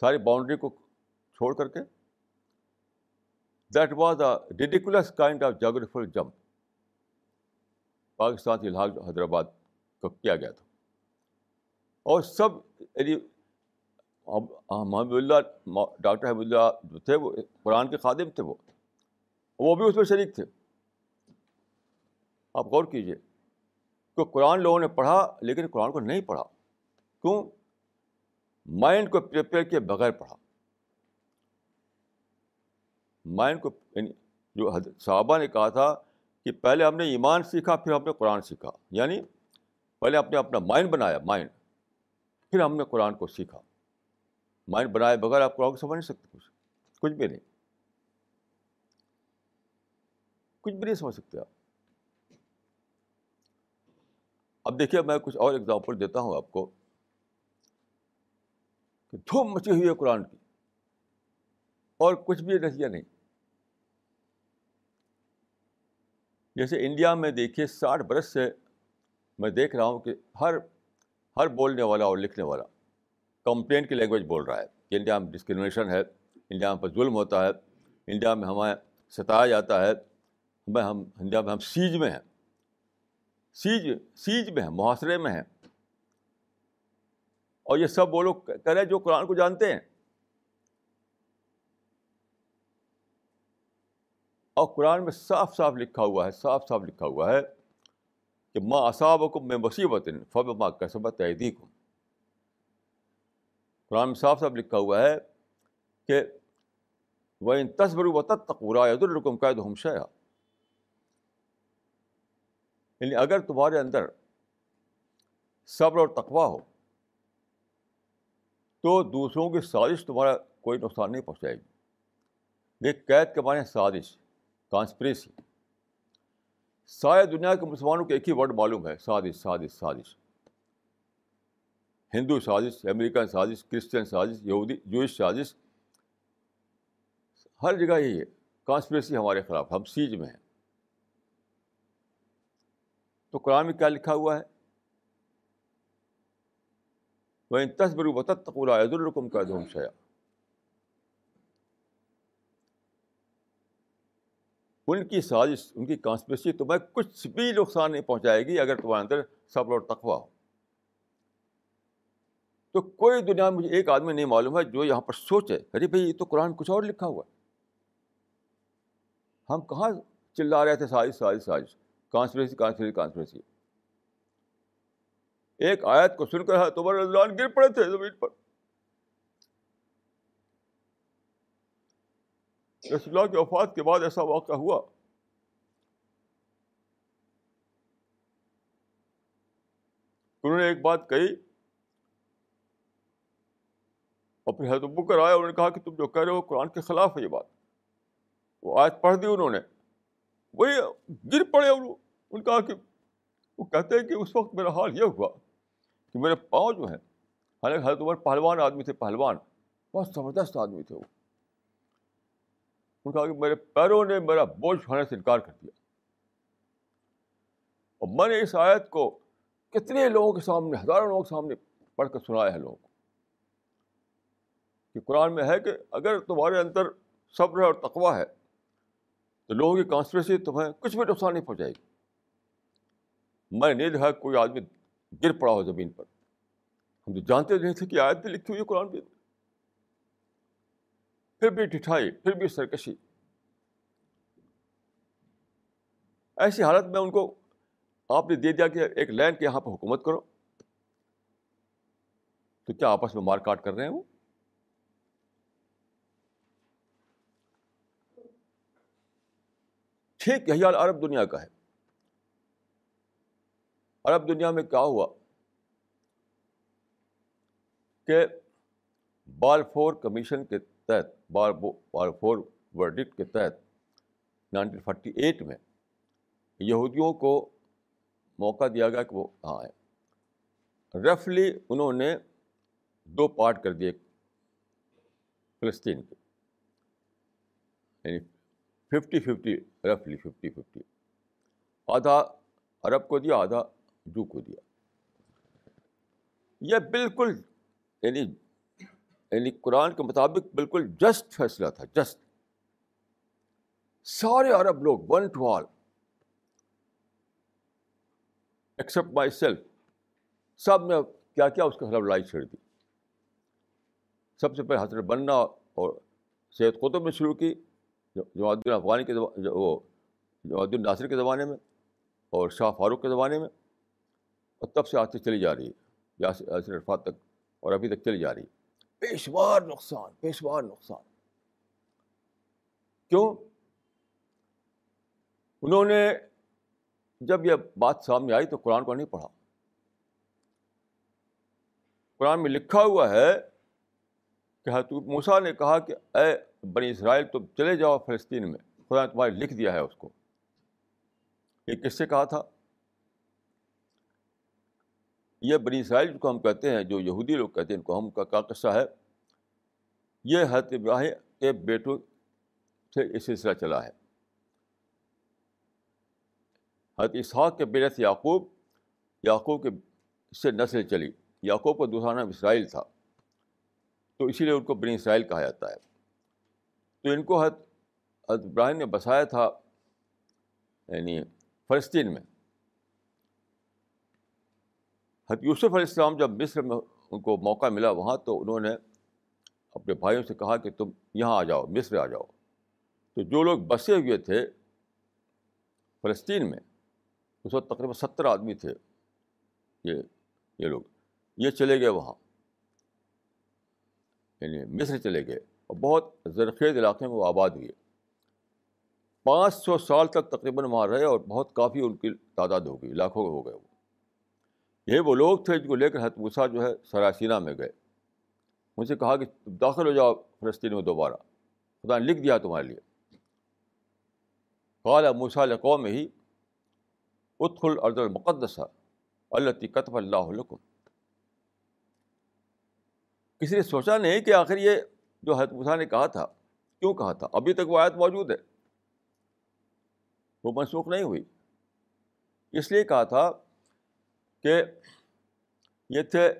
ساری باؤنڈری کو چھوڑ کر کے۔ That was a ridiculous kind of geographical jump Pakistan سے الحاظ حیدرآباد کو کیا گیا تھا۔ اور سب یعنی محمد اللہ، ڈاکٹر حمد اللہ جو تھے وہ قرآن کے خادم تھے وہ۔ وہ بھی اس میں شریک تھے۔ آپ غور کیجیے کہ قرآن لوگوں نے پڑھا لیکن قرآن کو نہیں پڑھا۔ کیوں؟ مائنڈ کو پریپیئر کیے بغیر پڑھا۔ مائنڈ کو یعنی جو صحابہ نے کہا تھا کہ پہلے ہم نے ایمان سیکھا، پھر ہم نے قرآن سیکھا۔ یعنی پہلے ہم نے اپنا مائنڈ بنایا، مائنڈ۔ پھر ہم نے قرآن کو سیکھا۔ مائنڈ بنائے بغیر آپ قرآن کو سمجھ نہیں سکتے کچھ۔ کچھ بھی نہیں۔ کچھ بھی نہیں سمجھ سکتے آپ۔ اب دیکھیے، میں کچھ اور اگزامپل دیتا ہوں آپ کو۔ کہ دھوم مچی ہوئی ہے قرآن کی۔ اور کچھ بھی نتیجہ نہیں۔ جیسے انڈیا میں دیکھیے ساٹھ برس سے میں دیکھ رہا ہوں کہ ہر ہر بولنے والا اور لکھنے والا کمپلین کی لینگویج بول رہا ہے کہ انڈیا میں ڈسکریمنیشن ہے، انڈیا میں ظلم ہوتا ہے، انڈیا میں ہمیں ستایا جاتا ہے، ہمیں ہم، انڈیا میں ہم سیج میں ہیں۔ سیج سیج میں ہیں، محاصرے میں ہیں۔ اور یہ سب وہ لوگ کریں جو قرآن کو جانتے ہیں۔ اور قرآن میں صاف صاف لکھا ہوا ہے، صاف صاف لکھا ہوا ہے کہ ماں اصاب کو میں مصیبت فب ماں کسبت عیدی کو قرآن میں صاف صاف لکھا ہوا ہے کہ وہ ان تصبر و تقورا عید الرکم قید ہمشا یعنی اگر تمہارے اندر صبر اور تقوا ہو، تو دوسروں کی سازش تمہارا کوئی نقصان نہیں پہنچائے گی۔ یہ قید کے معنی سازش۔ کانسپریسی سارے دنیا کے مسلمانوں کو ایک ہی ورڈ معلوم ہے، سازش سازش سازش۔ ہندو سازش، امریکن سازش، کرسچن سازش، یہودی، جوئش سازش۔ ہر جگہ یہی ہے۔ کانسپریسی ہمارے خلاف، ہم سیج میں ہیں۔ تو قرآن میں کیا لکھا ہوا ہے؟ وہ ان تصبر و تقورا عید الرکم کا دھوم شیا ان کی سازش، ان کی کانسپریسی تمہیں کچھ بھی نقصان نہیں پہنچائے گی اگر تمہارے اندر صبر اور تقوا ہو۔ تو کوئی دنیا میں مجھے ایک آدمی نہیں معلوم ہے جو یہاں پر سوچے، ارے بھائی یہ تو قرآن کچھ اور لکھا ہوا ہے۔ ہم کہاں چلا رہے تھے سازش سازش سازش؟ کانسپریسی کانسپریسی کانسپریسی ایک آیت کو سن کر تو گر پڑے تھے زمین پر۔ رسول اللہ کی وفات کے بعد ایسا واقعہ ہوا۔ انہوں نے ایک بات کہی اور پھر حضرت بکر آیا انہوں نے کہا کہ تم جو کہہ رہے ہو قرآن کے خلاف ہے یہ بات۔ وہ آج پڑھ دی انہوں نے۔ وہی گر پڑے ان کہا کہ، وہ کہتے ہیں کہ اس وقت میرا حال یہ ہوا کہ میرے پاؤں جو ہیں، حالانکہ حضرت عمر پہلوان آدمی تھے، پہلوان، بہت زبردست آدمی تھے وہ۔ ان کہا کہ میرے پیروں نے میرا بوجھ اٹھانے سے انکار کر دیا۔ اور میں نے اس آیت کو کتنے لوگوں کے سامنے، ہزاروں لوگوں کے سامنے پڑھ کر سنایا ہے لوگوں کو۔ کہ قرآن میں ہے کہ اگر تمہارے اندر صبر اور تقوا ہے، تو لوگوں کی کانسپریسی تمہیں کچھ بھی نقصان نہیں پہنچائے گی۔ میں نہیں دیکھا کوئی آدمی گر پڑا ہو زمین پر۔ ہم تو جانتے نہیں تھے کہ آیت بھی لکھی ہوئی ہے قرآن بھی پھر بھی ٹھٹائی پھر بھی سرکشی ایسی حالت میں ان کو آپ نے دے دیا کہ ایک لینڈ کے یہاں پہ حکومت کرو تو کیا آپس میں مار کاٹ کر رہے ہیں وہ ٹھیک یہی حال عرب دنیا کا ہے عرب دنیا میں کیا ہوا کہ بال فور کمیشن کے تحت بال بال فور ورڈکٹ کے تحت نائنٹین فورٹی ایٹ میں یہودیوں کو موقع دیا گیا کہ وہ ہاں آئے رفلی انہوں نے دو پارٹ کر دیے فلسطین کے۔ یعنی ففٹی ففٹی رفلی، ففٹی ففٹی۔ آدھا عرب کو دیا، آدھا جو کو دیا۔ یہ بالکل یعنی یعنی قرآن کے مطابق بالکل جسٹ فیصلہ تھا جسٹ سارے عرب لوگ one two all except myself سب نے کیا کیا؟ اس کے خلاف لڑائی چھیڑ دی۔ سب سے پہلے حضرت بننا اور سید قطب نے شروع کی جو الدین افغانی کے وہ الدین ناصر کے زمانے میں اور شاہ فاروق کے زمانے میں۔ اور تب سے آتے چلی جا رہی ہے یاسر عرفات تک اور ابھی تک چلی جا رہی ہے۔ پیشوار نقصان پیشوار نقصان۔ کیوں؟ انہوں نے جب یہ بات سامنے آئی تو قرآن کو نہیں پڑھا۔ قرآن میں لکھا ہوا ہے کہ حضرت موسا نے کہا کہ اے بنی اسرائیل، تم چلے جاؤ فلسطین میں۔ خدا نے تمہارے لکھ دیا ہے اس کو۔ یہ کس سے کہا تھا؟ یہ بنی اسرائیل کو ہم کہتے ہیں، جو یہودی لوگ کہتے ہیں، ان کو ہم کا قصہ ہے؟ یہ حضرت ابراہیم کے بیٹوں سے یہ سلسلہ چلا ہے۔ حضرت اسحاق کے بیرت یعقوب۔ یعقوب کے سے نسل چلی۔ یعقوب کا دوسرا نام اسرائیل تھا۔ تو اسی لیے ان کو بنی اسرائیل کہا جاتا ہے۔ تو ان کو حضرت حضرت ابراہیم نے بسایا تھا یعنی فلسطین میں۔ حضرت یوسف علیہ السلام جب مصر میں ان کو موقع ملا وہاں، تو انہوں نے اپنے بھائیوں سے کہا کہ تم یہاں آ جاؤ، مصر آ جاؤ۔ تو جو لوگ بسے ہوئے تھے فلسطین میں، اس وقت تقریباً ستر آدمی تھے یہ یہ لوگ۔ یہ چلے گئے وہاں۔ یعنی مصر چلے گئے اور بہت زرخیز علاقے میں وہ آباد ہوئے۔ پانچ سو سال تک تقریباً وہاں رہے اور بہت کافی ان کی تعداد ہو گئی، لاکھوں ہو گئے وہ۔ یہ وہ لوگ تھے جن کو لے کر حتموسا جو ہے سراسینہ میں گئے۔ ان سے کہا کہ داخل ہو جاؤ فلسطین میں دوبارہ۔ خدا نے لکھ دیا تمہارے لیے۔ قال موسا قوم ہی اتخل ارد المقدس اللہ قطب اللہ علکم کسی نے سوچا نہیں کہ آخر یہ جو موسیٰ نے کہا تھا، کیوں کہا تھا؟ ابھی تک وہ آیت موجود ہے۔ وہ منسوخ نہیں ہوئی۔ اس لیے کہا تھا کہ یہ تھے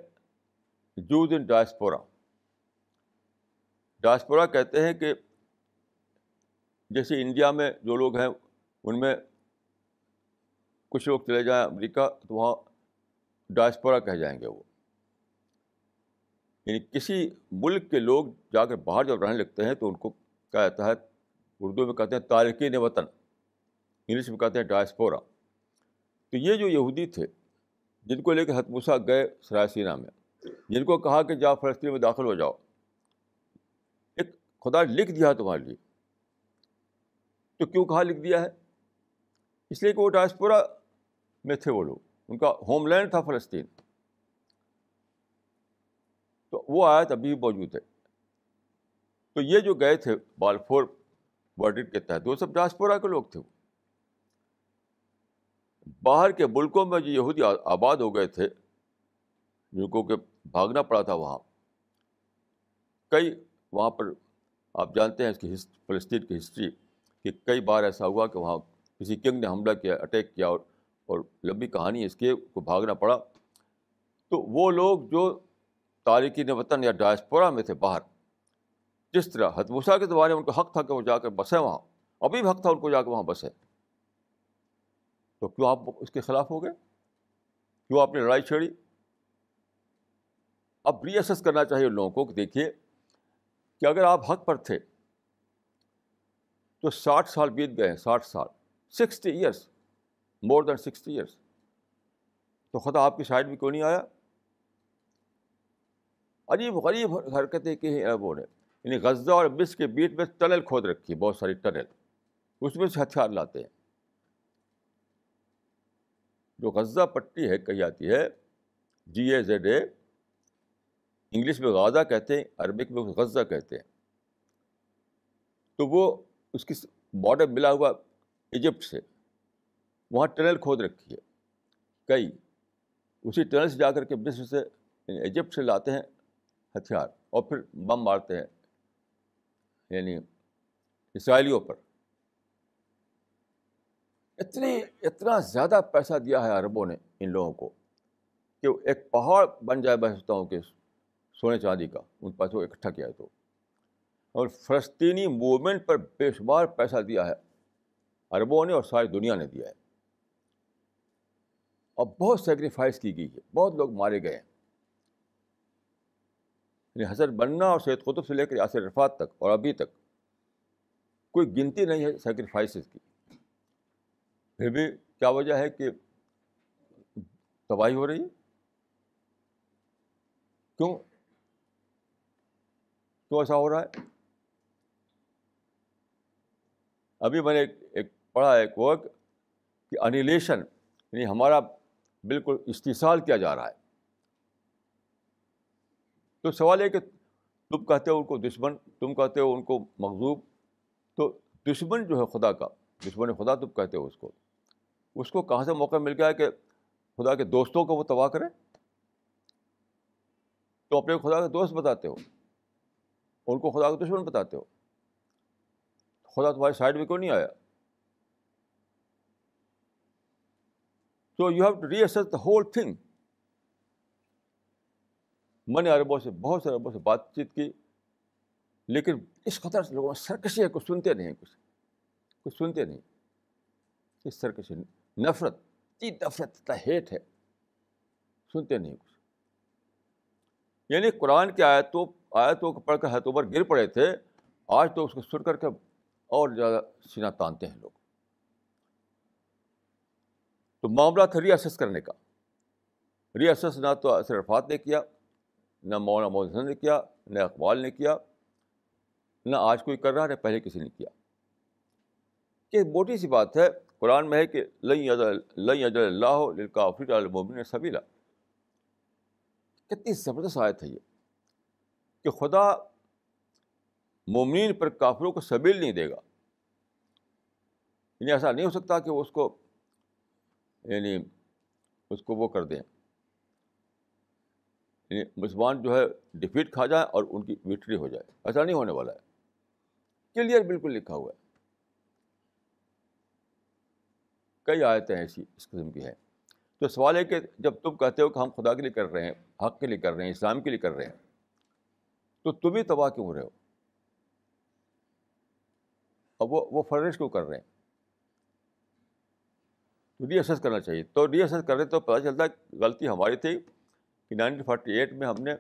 جوز ان ڈائسپورا ڈائسپورا کہتے ہیں کہ جیسے انڈیا میں جو لوگ ہیں، ان میں کچھ لوگ چلے جائیں امریکہ، تو وہاں ڈائسپورا کہہ جائیں گے وہ۔ یعنی کسی ملک کے لوگ جا کر باہر جب رہنے لگتے ہیں، تو ان کو کہا جاتا ہے، اردو میں کہتے ہیں تارکین وطن، انگلش میں کہتے ہیں ڈائسپورا تو یہ جو یہودی تھے جن کو لے کے حتموسا گئے سرائسینہ میں، جن کو کہا کہ جا فلسطین میں داخل ہو جاؤ۔ ایک خدا لکھ دیا تمہارے لیے۔ تو کیوں کہا لکھ دیا ہے؟ اس لیے کہ وہ ڈائسپورا میں تھے وہ لوگ۔ ان کا ہوم لینڈ تھا فلسطین۔ تو وہ آیت ابھی موجود ہے۔ تو یہ جو گئے تھے بالفور ورڈ کے تحت، وہ سب ڈاسپورا کے لوگ تھے۔ باہر کے ملکوں میں جو یہودی آباد ہو گئے تھے، جن کو کہ بھاگنا پڑا تھا وہاں، کئی وہاں پر آپ جانتے ہیں اس کی فلسطین کی ہسٹری، کہ کئی بار ایسا ہوا کہ وہاں کسی کنگ نے حملہ کیا، اٹیک کیا اور اور لمبی کہانی اس کے کو بھاگنا پڑا۔ تو وہ لوگ جو تاریخی وطن یا ڈائسپورا میں تھے باہر، جس طرح حتموسا کے زمانے میں ان کو حق تھا کہ وہ جا کر بسیں وہاں، ابھی بھی حق تھا ان کو جا کے وہاں بسیں۔ تو کیوں آپ اس کے خلاف ہو گئے؟ کیوں آپ نے لڑائی چھیڑی؟ اب ری ایسس کرنا چاہیے ان لوگوں کو کہ دیکھیے کہ اگر آپ حق پر تھے تو ساٹھ سال بیت گئے ہیں، ساٹھ سال، sixty years more than sixty years تو خدا آپ کی سائڈ میں کیوں نہیں آیا؟ عجیب غریب حرکتیں کی ہیں عربوں نے۔ یعنی غزہ اور مصر کے بیچ میں ٹنل کھود رکھی ہے بہت ساری ٹنل اس میں سے ہتھیار لاتے ہیں۔ جو غزہ پٹی ہے کہی جاتی ہے جی اے زیڈ اے، انگلش میں غازہ کہتے ہیں، عربک میں غزہ کہتے ہیں۔ تو وہ اس کی بارڈر ملا ہوا ایجپٹ سے، وہاں ٹنل کھود رکھی ہے۔ کئی، اسی ٹنل سے جا کر کے مصر سے یعنی ایجپٹ سے لاتے ہیں ہتھیار اور پھر بم مارتے ہیں یعنی اسرائیلیوں پر۔ اتنی، اتنا زیادہ پیسہ دیا ہے عربوں نے ان لوگوں کو کہ ایک پہاڑ بن جائے بہتا ہوں کہ سونے چاندی کا، ان پیسوں اکٹھا کیا ہے تو۔ اور فلسطینی موومنٹ پر بے شمار پیسہ دیا ہے عربوں نے اور ساری دنیا نے دیا ہے۔ اور بہت سیکریفائس کی گئی ہے، بہت لوگ مارے گئے ہیں۔ یعنی حضرت بننا اور سید قطب سے لے کر یاسر رفات تک اور ابھی تک کوئی گنتی نہیں ہے سیکریفائسز کی۔ پھر بھی کیا وجہ ہے کہ تباہی ہو رہی ہے؟ کیوں؟ کیوں ایسا ہو رہا ہے؟ ابھی میں نے ایک پڑھا، ایک ورک کہ انیلیشن یعنی ہمارا بالکل استحصال کیا جا رہا ہے۔ تو سوال ہے کہ تم کہتے ہو ان کو دشمن، تم کہتے ہو ان کو مغزوب تو دشمن جو ہے خدا کا، دشمن خدا تم کہتے ہو اس کو۔ اس کو کہاں سے موقع مل گیا ہے کہ خدا کے دوستوں کو وہ تباہ کرے؟ تو اپنے خدا کے دوست بتاتے ہو، ان کو خدا کا دشمن بتاتے ہو۔ خدا تمہاری سائڈ میں کیوں نہیں آیا؟ So you have to reassess the whole thing میں نے عربوں سے بہت سے عربوں سے بات چیت کی، لیکن اس قطر سے لوگوں سرکشی ہے کچھ سنتے نہیں کچھ کچھ سنتے نہیں اس سرکشی نفرت اتنی نفرت ہیٹ ہے۔ سنتے نہیں۔ کچھ یعنی قرآن کی آیتوں آیتوں کو پڑھ کر ہاتھوں گر پڑے تھے، آج تو اس کو سن کر کے اور زیادہ سینہ تانتے ہیں لوگ۔ تو معاملہ تھا ری اسس کرنے کا۔ ری اسس نہ تو اثر عرفات نے کیا، نہ مولانا محسن نے کیا، نہ اقبال نے کیا، نہ آج کوئی کر رہا نہ پہلے کسی نے کیا۔ کہ موٹی سی بات ہے قرآن میں ہے کہ لئی لئی اجل اللہ کافر المومن سبیلا۔ کتنی زبردست آیت ہے یہ۔ کہ خدا مومنین پر کافروں کو سبیل نہیں دے گا۔ یعنی ایسا نہیں ہو سکتا کہ وہ اس کو یعنی اس کو وہ کر دیں۔ یعنی مسلمان جو ہے ڈفیٹ کھا جائے اور ان کی وکٹری ہو جائے۔ ایسا نہیں ہونے والا ہے۔ کلیئر بالکل لکھا ہوا ہے۔ کئی آیتیں ایسی اس قسم کی ہیں۔ تو سوال ہے کہ جب تم کہتے ہو کہ ہم خدا کے لیے کر رہے ہیں، حق کے لیے کر رہے ہیں، اسلام کے لیے کر رہے ہیں، تو تم ہی تباہ کیوں ہو رہے ہو؟ اب وہ وہ فرش کیوں کر رہے ہیں؟ تو ری ایسس کرنا چاہیے۔ تو ری ایسس کر رہے تو پتہ چلتا ہے غلطی ہماری تھی کہ نائنٹین فورٹی ایٹ میں ہم نے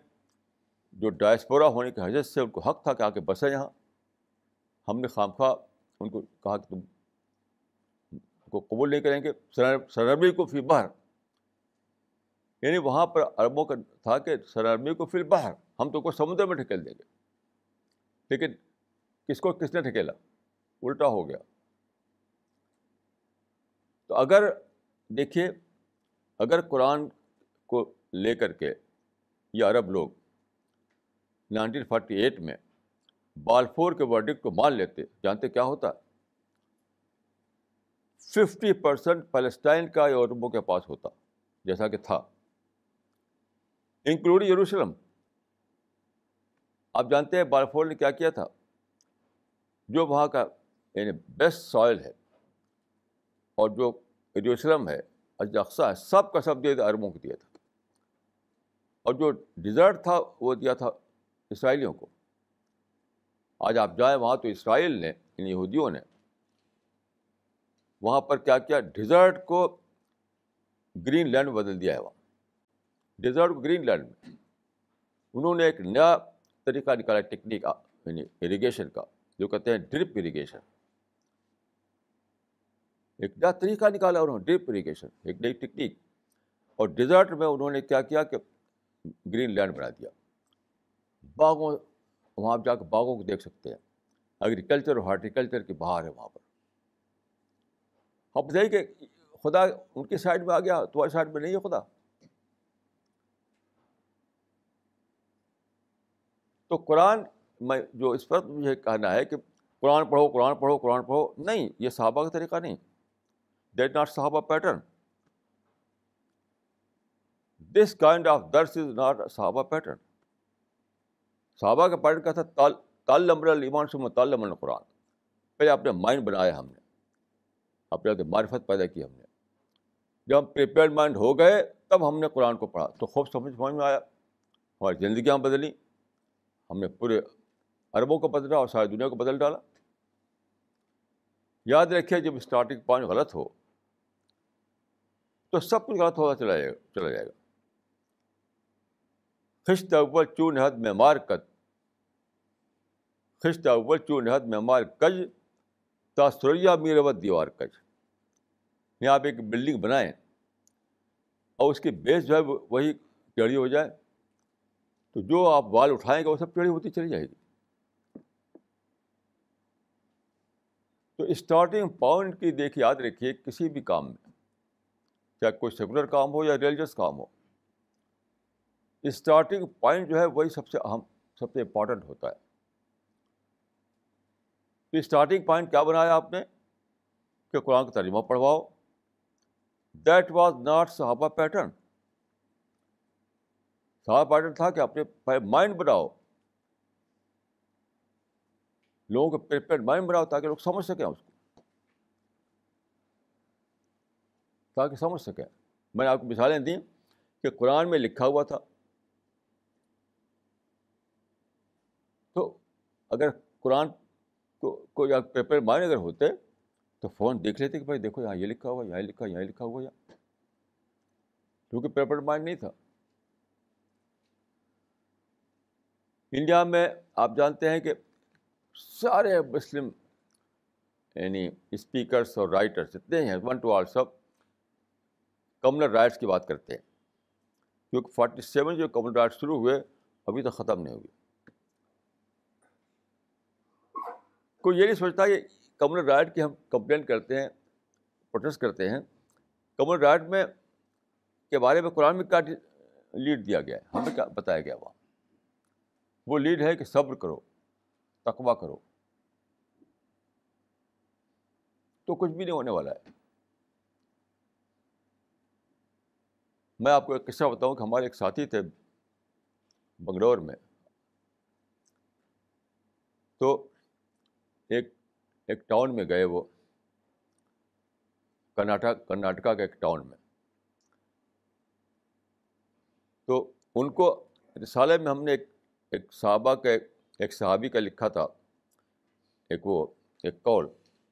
جو ڈائسپورا ہونے کی حیثیت سے ان کو حق تھا کہ آ کے بسیں یہاں، ہم نے خام خواہ ان کو کہا کہ تم کو قبول نہیں کریں گے سربی کو فی باہر یعنی وہاں پر عربوں کا تھا کہ سربی کو فی باہر ہم تو کو سمندر میں ٹھکیل دیں گے۔ لیکن کس کو، کس نے ٹھکیلا؟ الٹا ہو گیا۔ تو اگر دیکھیے، اگر قرآن کو لے کر کے یہ عرب لوگ نائنٹین فورٹی ایٹ میں بالفور کے ورڈک کو مان لیتے، جانتے کیا ہوتا؟ ففٹی پرسینٹ پیلسٹائن کا یورپوں کے پاس ہوتا، جیسا کہ تھا۔ Including Jerusalem. آپ جانتے ہیں بالفور نے کیا کیا تھا؟ جو وہاں کا یعنی بیسٹ سوائل ہے اور جو یروشلم ہے اجاقسا ہے، سب کا سب دیا تھا، عربوں کو دیا تھا۔ اور جو ڈیزرٹ تھا، وہ دیا تھا اسرائیلیوں کو۔ آج آپ جائیں وہاں تو اسرائیل نے ان یہودیوں نے وہاں پر کیا کیا؟ ڈیزرٹ کو گرین لینڈ میں بدل دیا ہے وہاں۔ ڈیزرٹ کو گرین لینڈ میں۔ انہوں نے ایک نیا طریقہ نکالا، ٹیکنیک یعنی اریگیشن کا، جو کہتے ہیں ڈرپ اریگیشن ایک نیا طریقہ نکالا انہوں نے، ڈرپ اریگیشن ایک نئی ٹیکنیک۔ اور ڈیزرٹ میں انہوں نے کیا کیا کہ گرین لینڈ بنا دیا۔ باغوں، وہاں جا کے باغوں کو دیکھ سکتے ہیں۔ ایگریکلچر اور ہارٹیکلچر کی بہار ہے وہاں پر۔ آپ بتائیے کہ خدا ان کی سائڈ میں آ گیا تمہاری سائڈ میں نہیں ہے خدا۔ تو قرآن، میں جو اس پر مجھے کہنا ہے کہ قرآن پڑھو قرآن پڑھو قرآن پڑھو، نہیں، یہ صحابہ کا طریقہ نہیں۔ دیٹ ناٹ صحابہ پیٹرن دس کائنڈ آف درس از ناٹ صحابہ پیٹرن صحابہ کا پیٹرن کا تھا؟ تال تال نمبر المان سے مطالعہ القرآن۔ پہلے اپنے مائنڈ بنایا ہم نے۔ اپنے آپ معرفت پیدا کی ہم نے۔ جب ہم پریپیئر مائنڈ ہو گئے، تب ہم نے قرآن کو پڑھا۔ تو خوب سمجھ سمجھ میں آیا۔ ہماری زندگیاں بدلیں ہم نے پورے عربوں کو بدلا اور ساری دنیا کو بدل ڈالا۔ یاد رکھیے، جب اسٹارٹنگ پوائنٹ غلط ہو، تو سب کچھ غلط ہوتا چلا جائے گا چلا جائے گا۔ خشت اول چون حد میں مار کت خشت اول چون حد میں مار کج تاثریا میربت دیوار کج یہاں آپ ایک بلڈنگ بنائیں اور اس کی بیس جو ہے وہی ٹیڑھی ہو جائے تو جو آپ وال اٹھائیں گے وہ سب ٹیڑھی ہوتی چلی جائے گی۔ تو اسٹارٹنگ پوائنٹ کی دیکھ یاد رکھیے، کسی بھی کام میں، چاہے کوئی سیکولر کام ہو یا ریلیجس کام ہو اسٹارٹنگ پوائنٹ جو ہے وہی سب سے اہم، سب سے امپورٹنٹ ہوتا ہے۔ تو اسٹارٹنگ پوائنٹ کیا بنایا آپ نے؟ کہ قرآن کا ترجمہ پڑھواؤ۔ دیٹ واز ناٹ صحابہ پیٹرن صحابہ پیٹرن تھا کہ اپنے مائنڈ بناؤ لوگوں کو پریپیئر مائنڈ بناؤ تاکہ لوگ سمجھ سکیں اس کو تاکہ سمجھ سکیں میں نے آپ کو مثالیں دیں کہ قرآن میں لکھا ہوا تھا تو اگر قرآن کو کوئی پیپر مائن اگر ہوتے تو فون دیکھ لیتے کہ بھائی دیکھو یہاں یہ لکھا ہوا یہاں لکھا یہاں لکھا ہوا یہاں کیونکہ پیپر مائنڈ نہیں تھا۔ انڈیا میں آپ جانتے ہیں کہ سارے مسلم یعنی اسپیکرس اور رائٹرس جتنے ہیں، ون ٹو آل سب کمنل رائٹس کی بات کرتے ہیں۔ کیونکہ فورٹی سیون جو کمنل رائٹس شروع ہوئے، ابھی تک ختم نہیں ہوئے۔ کوئی یہ نہیں سوچتا کہ کمنل رائٹ کی ہم کمپلین کرتے ہیں، پروٹیسٹ کرتے ہیں۔ کمنل رائٹ میں کے بارے میں قرآن میں کیا لیڈ دیا گیا ہے؟ ہمیں کیا بتایا گیا وہاں وہ لیڈ ہے کہ صبر کرو تقوا کرو۔ تو کچھ بھی نہیں ہونے والا ہے۔ میں آپ کو ایک قصہ بتاؤں کہ ہمارے ایک ساتھی تھے بنگلور میں۔ تو ایک ایک ٹاؤن میں گئے وہ کرناٹک کرناٹکا کے ایک ٹاؤن میں۔ تو ان کو رسالے میں ہم نے ایک ایک صحابہ کا ایک صحابی کا لکھا تھا۔ ایک وہ، ایک کال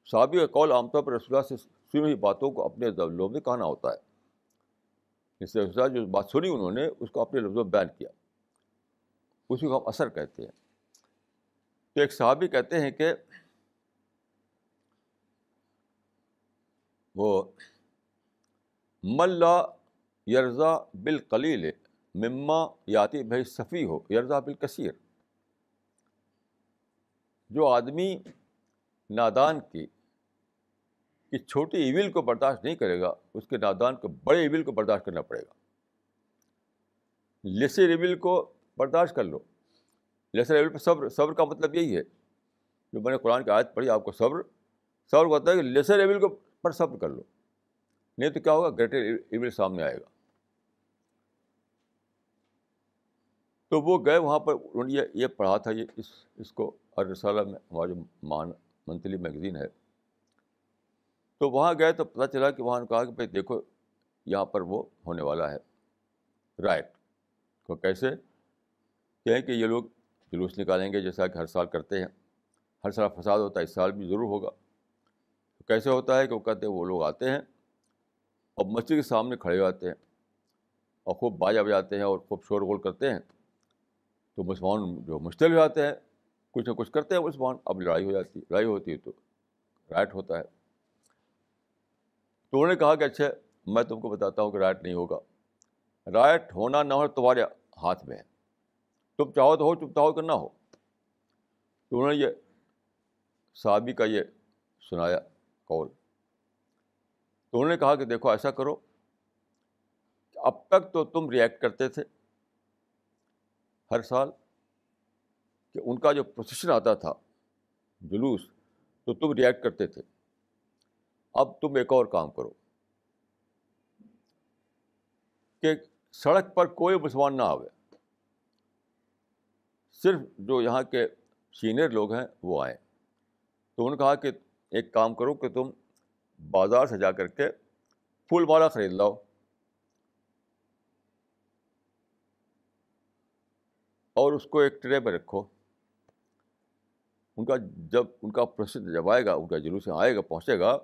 صحابی کا کال عام طور پر رسول سے سنی ہوئی باتوں کو اپنے لفظوں میں کہنا ہوتا ہے۔ جس سے رسول جو بات سنی انہوں نے، اس کو اپنے لفظوں میں بیان کیا۔ اسی کو ہم اثر کہتے ہیں۔ تو ایک صحابی کہتے ہیں کہ وہ ملا یرزا بالقلیل مما یاتی بھائی صفی ہو یرزا بالکثیر۔ جو آدمی نادان کی کہ چھوٹی ایویل کو برداشت نہیں کرے گا، اس کے نادان کو بڑے ایویل کو برداشت کرنا پڑے گا۔ لیسر ایویل کو برداشت کر لو۔ لیسر ایویل پہ صبر صبر کا مطلب یہی ہے۔ جو میں نے قرآن کی عادت پڑھی، آپ کو صبر صبر کو ہے کہ لیسر ایویل کو پر صبر کر لو۔ نہیں تو کیا ہوگا؟ گریٹر ایویل سامنے آئے گا۔ تو وہ گئے وہاں پر۔ انہوں نے یہ پڑھا تھا، یہ اس اس کو اور رسالہ میں ہمارا جو مان، منتھلی میگزین ہے۔ تو وہاں گئے تو پتہ چلا کہ وہاں نے کہا کہ بھائی دیکھو، یہاں پر وہ ہونے والا ہے۔ رائٹ تو کیسے؟ کہیں کہ یہ لوگ جلوس نکالیں گے، جیسا کہ ہر سال کرتے ہیں۔ ہر سال فساد ہوتا ہے، اس سال بھی ضرور ہوگا۔ کیسے ہوتا ہے کہ وہ کہتے ہیں وہ لوگ آتے ہیں اور مسجد کے سامنے کھڑے ہو جاتے ہیں اور خوب باجا بجاتے ہیں اور خوب شور غول کرتے ہیں تو مسلمان جو مشتل ہو جاتے ہیں، کچھ نہ کچھ کرتے ہیں مسلمان، اب لڑائی ہو جاتی ہے لڑائی ہوتی ہے تو رائٹ ہوتا ہے۔ تو انہوں نے کہا کہ اچھا میں تم کو بتاتا ہوں کہ رائٹ نہیں ہوگا۔ رائٹ ہونا نہ ہو تمہارے ہاتھ میں ہے۔ تم چاہو تو ہو، تم چاہو کہ نہ ہو۔ تو انہوں نے یہ صحابی کا یہ سنایا۔ کال تو انہوں نے کہا کہ دیکھو ایسا کرو، اب تک تو تم ریئیکٹ کرتے تھے ہر سال کہ ان کا جو پروسیشن آتا تھا، جلوس، تو تم ریئیکٹ کرتے تھے۔ اب تم ایک اور کام کرو۔ کہ سڑک پر کوئی مسلمان نہ آوے۔ صرف جو یہاں کے سینئر لوگ ہیں وہ آئیں تو انہوں نے کہا کہ ایک کام کرو کہ تم بازار سے جا کر کے پھول مالا خرید لاؤ۔ اور اس کو ایک ٹرے پہ رکھو۔ ان کا جب ان کا پروسیس جب آئے گا، ان کا جلوس آئے گا، پہنچے گا،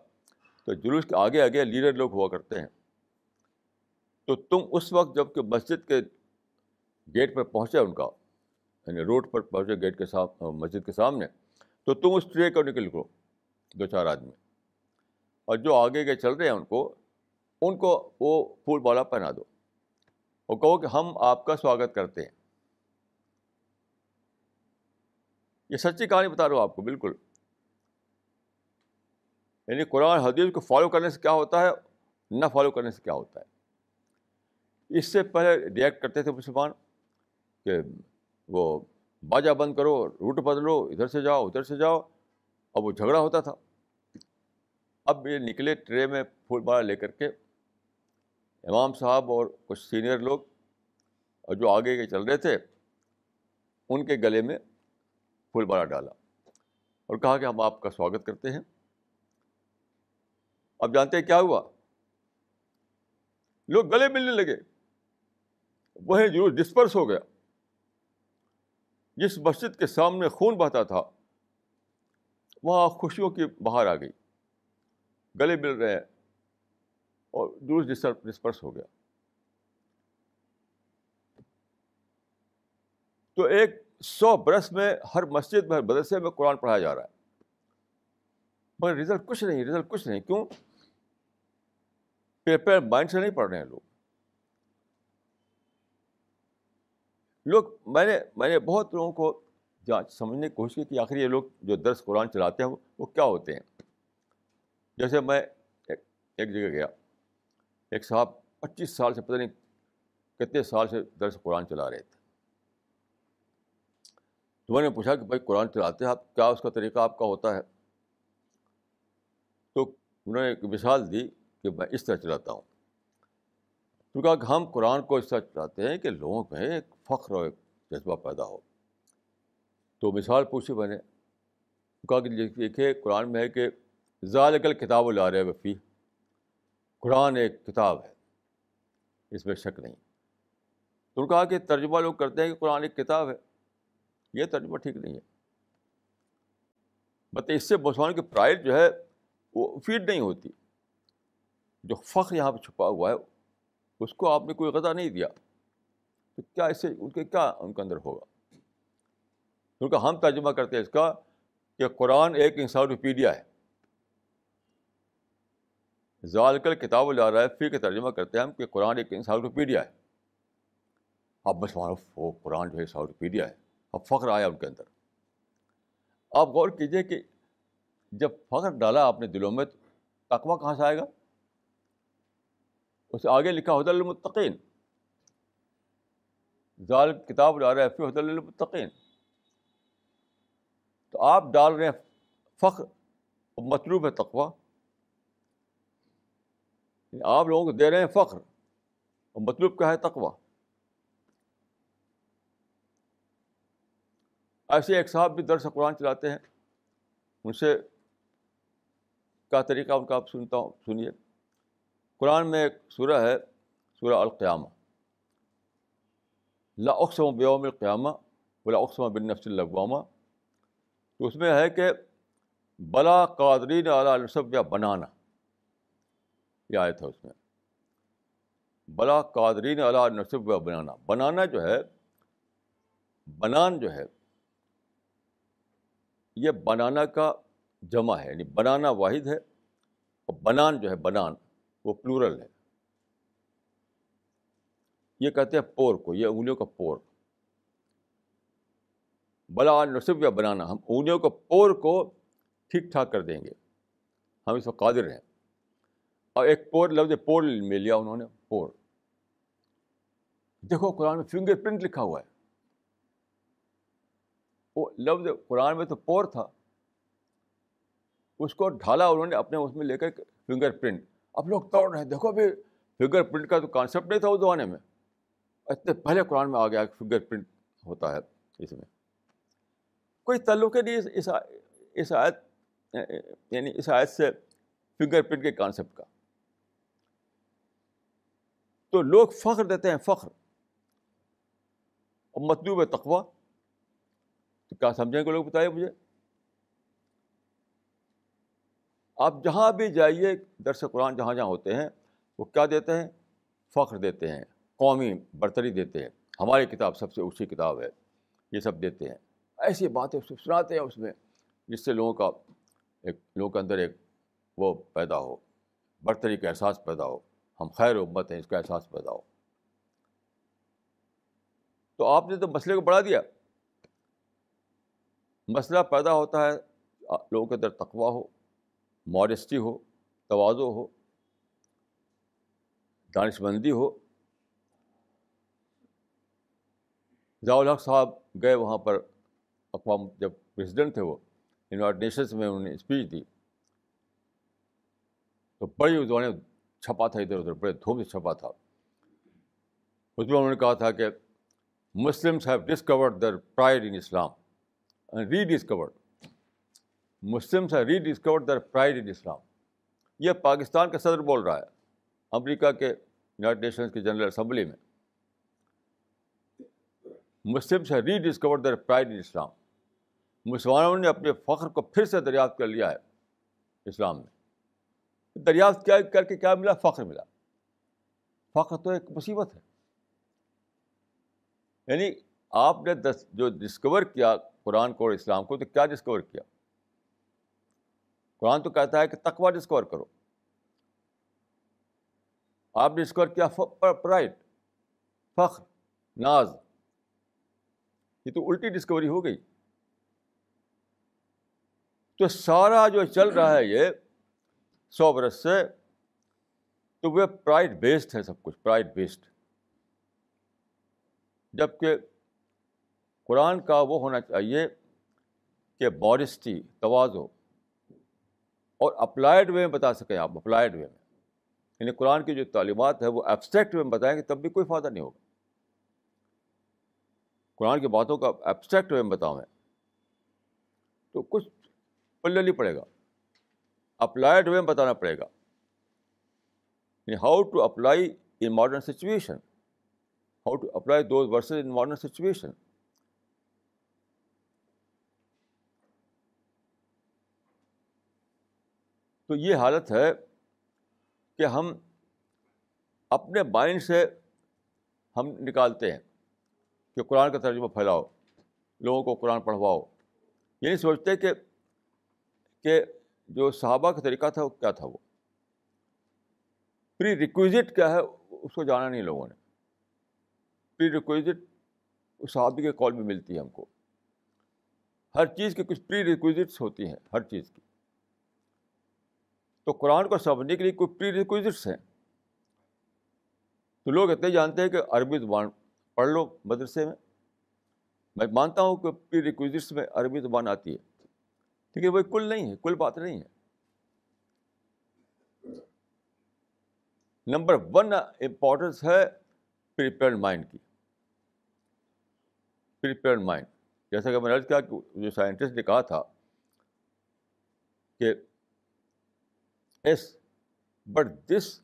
تو جلوس کے آگے آگے لیڈر لوگ ہوا کرتے ہیں۔ تو تم اس وقت جبکہ مسجد کے گیٹ پر پہنچے ان کا یعنی روڈ پر پہنچے گیٹ کے ساتھ مسجد کے سامنے، تو تم اس ٹرے کو نکل کرو دو چار آدمی۔ اور جو آگے کے چل رہے ہیں ان کو ان کو وہ پھول بالا پہنا دو۔ اور کہو کہ ہم آپ کا سواگت کرتے ہیں۔ یہ سچی کہانی بتا رہا ہوں آپ کو، بالکل۔ یعنی قرآن حدیث کو فالو کرنے سے کیا ہوتا ہے، نہ فالو کرنے سے کیا ہوتا ہے۔ اس سے پہلے ریئیکٹ کرتے تھے مسلمان کہ وہ باجا بند کرو، روٹ بدلو، ادھر سے جاؤ، ادھر سے جاؤ۔ اب وہ جھگڑا ہوتا تھا۔ اب یہ نکلے ٹرے میں پھول مالا لے کر کے امام صاحب اور کچھ سینئر لوگ اور جو آگے کے چل رہے تھے، ان کے گلے میں پھول مالا ڈالا اور کہا کہ ہم آپ کا سواگت کرتے ہیں۔ اب جانتے ہیں کیا ہوا؟ لوگ گلے ملنے لگے۔ وہیں جلوس ڈسپرس ہو گیا۔ جس مسجد کے سامنے خون بہتا تھا۔ وہاں خوشیوں کی باہر آ گئی۔ گلے مل رہے ہیں اور جلوس ڈسپرس ہو گیا۔ تو ایک سو برس میں ہر مسجد میں، ہر مدرسے میں قرآن پڑھایا جا رہا ہے۔ مگر رزلٹ کچھ نہیں رزلٹ کچھ نہیں۔ کیوں؟ پیپر مائنڈ سے نہیں پڑھ رہے ہیں لوگ۔ لوگ، میں نے میں نے بہت لوگوں کو جانچ سمجھنے کی کوشش کی کہ آخر یہ لوگ جو درس قرآن چلاتے ہیں وہ کیا ہوتے ہیں؟ جیسے میں ایک جگہ گیا۔ ایک صاحب پچیس سال سے پتہ نہیں کتنے سال سے درس قرآن چلا رہے تھے۔ تو میں نے پوچھا کہ بھائی قرآن چلاتے ہیں آپ؟ کیا اس کا طریقہ آپ کا ہوتا ہے؟ تو انہوں نے ایک مثال دی کہ میں اس طرح چلاتا ہوں۔ تو کہا کہ ہم قرآن کو اس طرح چلاتے ہیں کہ لوگوں میں ایک فخر اور ایک جذبہ پیدا ہو۔ تو مثال پوچھی میں نے، کہا کہ دیکھیے، قرآن میں ہے کہ ذالکل کتاب لا رہے وفی قرآن ایک کتاب ہے، اس میں شک نہیں۔ تو کہا کہ ترجمہ لوگ کرتے ہیں کہ قرآن ایک کتاب ہے، یہ ترجمہ ٹھیک نہیں ہے۔ مطلب اس سے مسلمان کی پرائڈ جو ہے، وہ فیڈ نہیں ہوتی۔ جو فخر یہاں پہ چھپا ہوا ہے، اس کو آپ نے کوئی غذا نہیں دیا۔ تو کیا اس سے ان کے کیا ان کے اندر ہوگا؟ کیونکہ ہم ترجمہ کرتے ہیں اس کا کہ قرآن ایک انسائکلوپیڈیا ہے۔ ذالکل کتاب لا رہا ہے پھر کے ترجمہ کرتے ہیں ہم کہ قرآن ایک انسائکلوپیڈیا ہے۔ اب مسلمان وہ قرآن جو ہے انسائکلوپیڈیا ہے۔ اب فخر آیا ان کے اندر۔ آپ غور کیجیے کہ جب فخر ڈالا آپ نے دلوں میں تو کہاں سے آئے گا؟ اس سے آگے لکھا حد المطقین ظال کتاب ڈال رہے ہیں پھر حد المطقین تو آپ ڈال رہے ہیں فخر مطلوب ہے تقوا یعنی آپ لوگوں کو دے رہے ہیں فخر اور مطلوب کیا ہے تقوا ایسے ایک صاحب بھی درس قرآن چلاتے ہیں۔ ان سے کیا طریقہ ان کا آپ سنتا ہوں، سنیے۔ قرآن میں ایک سورہ ہے، سورہ القیامہ۔ لا اقسم بیوم القیامہ بلا اقسم بن نفس الغوامہ تو اس میں ہے کہ بلا قادرین اعلیٰ نصب یا بنانا، یہ آئے تھا اس میں۔ بلا قادرین اعلیٰ نصب یا بنانا۔ بنانا جو ہے، بنان جو ہے، یہ بنانا کا جمع ہے یعنی بنانا واحد ہے اور بنان جو ہے، بنان، وہ پلورل ہے۔ یہ کہتے ہیں پور کو، یہ انگلیوں کا پور۔ بلا نصب یا بنانا ہم انگلیوں کا پور کو ٹھیک ٹھاک کر دیں گے۔ ہم اس وقت قادر ہیں۔ اور ایک پور، لفظ پور میں لیا انہوں نے، پور۔ دیکھو، قرآن میں فنگر پرنٹ لکھا ہوا ہے۔ وہ لفظ قرآن میں تو پور تھا۔ اس کو ڈھالا انہوں نے اپنے اس میں لے کر فنگر پرنٹ۔ اب لوگ توڑ رہے ہیں۔ دیکھو، ابھی فنگر پرنٹ کا تو کانسیپٹ نہیں تھا اس زمانے میں۔ اتنے پہلے قرآن میں آ گیا فنگر پرنٹ ہوتا ہے اس میں۔ کوئی تعلق ہی نہیں اس آیت یعنی اس آیت سے فنگر پرنٹ کے کانسیپٹ کا۔ تو لوگ فخر دیتے ہیں، فخر۔ اور مطلوب ہے تقوا تو کیا سمجھیں گے لوگ بتائیے مجھے؟ آپ جہاں بھی جائیے، درس قرآن جہاں جہاں ہوتے ہیں، وہ کیا دیتے ہیں؟ فخر دیتے ہیں۔ قومی برتری دیتے ہیں۔ ہماری کتاب سب سے اونچی کتاب ہے، یہ سب دیتے ہیں۔ ایسی باتیں سناتے ہیں اس میں، جس سے لوگوں کا ایک، لوگوں کے اندر ایک وہ پیدا ہو، برتری کا احساس پیدا ہو، ہم خیر امت ہیں، اس کا احساس پیدا ہو۔ تو آپ نے تو مسئلے کو بڑھا دیا۔ مسئلہ پیدا ہوتا ہے، لوگوں کے اندر تقوا ہو ماڈسٹی ہو توازو ہو دانش مندی ہو۔ ضیاء الحق صاحب گئے وہاں پر اقوام جب پریسیڈنٹ تھے وہ یونائٹڈ نیشنس میں انہوں نے اسپیچ دی۔ تو بڑی اس نے چھپا تھا ادھر ادھر، بڑے دھوم سے چھپا تھا۔ اس میں انہوں نے کہا تھا کہ Muslims have discovered their pride in Islam rediscovered Muslims ہے ری discover there pride in Islam یہ پاکستان کا صدر بول رہا ہے، امریکہ کے یونائٹڈ نیشنز کی جنرل اسمبلی میں۔ مسلم سے ری discover there pride in Islam مسلمانوں نے اپنے فخر کو پھر سے دریافت کر لیا ہے اسلام میں۔ دریافت کیا کر کے کیا ملا؟ فخر ملا۔ فخر تو ایک مصیبت ہے۔ یعنی آپ نے دس جو ڈسکور کیا قرآن کو اور اسلام کو، تو کیا ڈسکور کیا؟ قرآن تو کہتا ہے کہ تقوا ڈسکور کرو۔ آپ نے ڈسکور کیا پرائڈ فخر، ناز۔ یہ تو الٹی ڈسکوری ہو گئی۔ تو سارا جو چل رہا ہے یہ سو برس سے تو وہ پرائڈ بیسڈ ہے سب کچھ، پرائڈ بیسڈ۔ جبکہ قرآن کا وہ ہونا چاہیے کہ بارسٹی توازو اور اپلائڈ وے میں بتا سکیں آپ، اپلائڈ وے میں۔ یعنی قرآن کی جو تعلیمات ہے وہ ایبسٹریکٹ وے میں بتائیں گے تب بھی کوئی فائدہ نہیں ہوگا۔ قرآن کی باتوں کا ایبسٹریکٹ وے میں بتاؤں میں۔ تو کچھ پلے نہیں پڑے گا۔ اپلائڈ وے میں بتانا پڑے گا۔ How to apply in modern situation how to apply those verses in modern situation تو یہ حالت ہے کہ ہم اپنے مائنڈ سے ہم نکالتے ہیں کہ قرآن کا ترجمہ پھیلاؤ، لوگوں کو قرآن پڑھواؤ۔ یہ نہیں سوچتے کہ کہ جو صحابہ کا طریقہ تھا وہ کیا تھا وہ؟ پری ریکویزٹ کیا ہے اس کو جانا نہیں لوگوں نے۔ پری ریکویزٹ اس صحابی کے کال میں ملتی ہے ہم کو۔ ہر چیز کی کچھ پری ریکویزٹس ہوتی ہیں، ہر چیز کی۔ تو قرآن کو سمجھنے کے لیے کوئی پری ریکویزٹس ہیں؟ تو لوگ اتنے جانتے ہیں کہ عربی زبان پڑھ لو مدرسے میں۔ میں مانتا ہوں کہ پری ریکویزٹس میں عربی زبان آتی ہے۔ لیکن وہ کل نہیں ہے، کل بات نہیں ہے۔ نمبر ون امپورٹنس ہے پریپیئرڈ مائنڈ کی۔ پریپیئرڈ مائنڈ جیسا کہ میں نے کیا کہ جو سائنٹسٹ نے کہا تھا کہ but this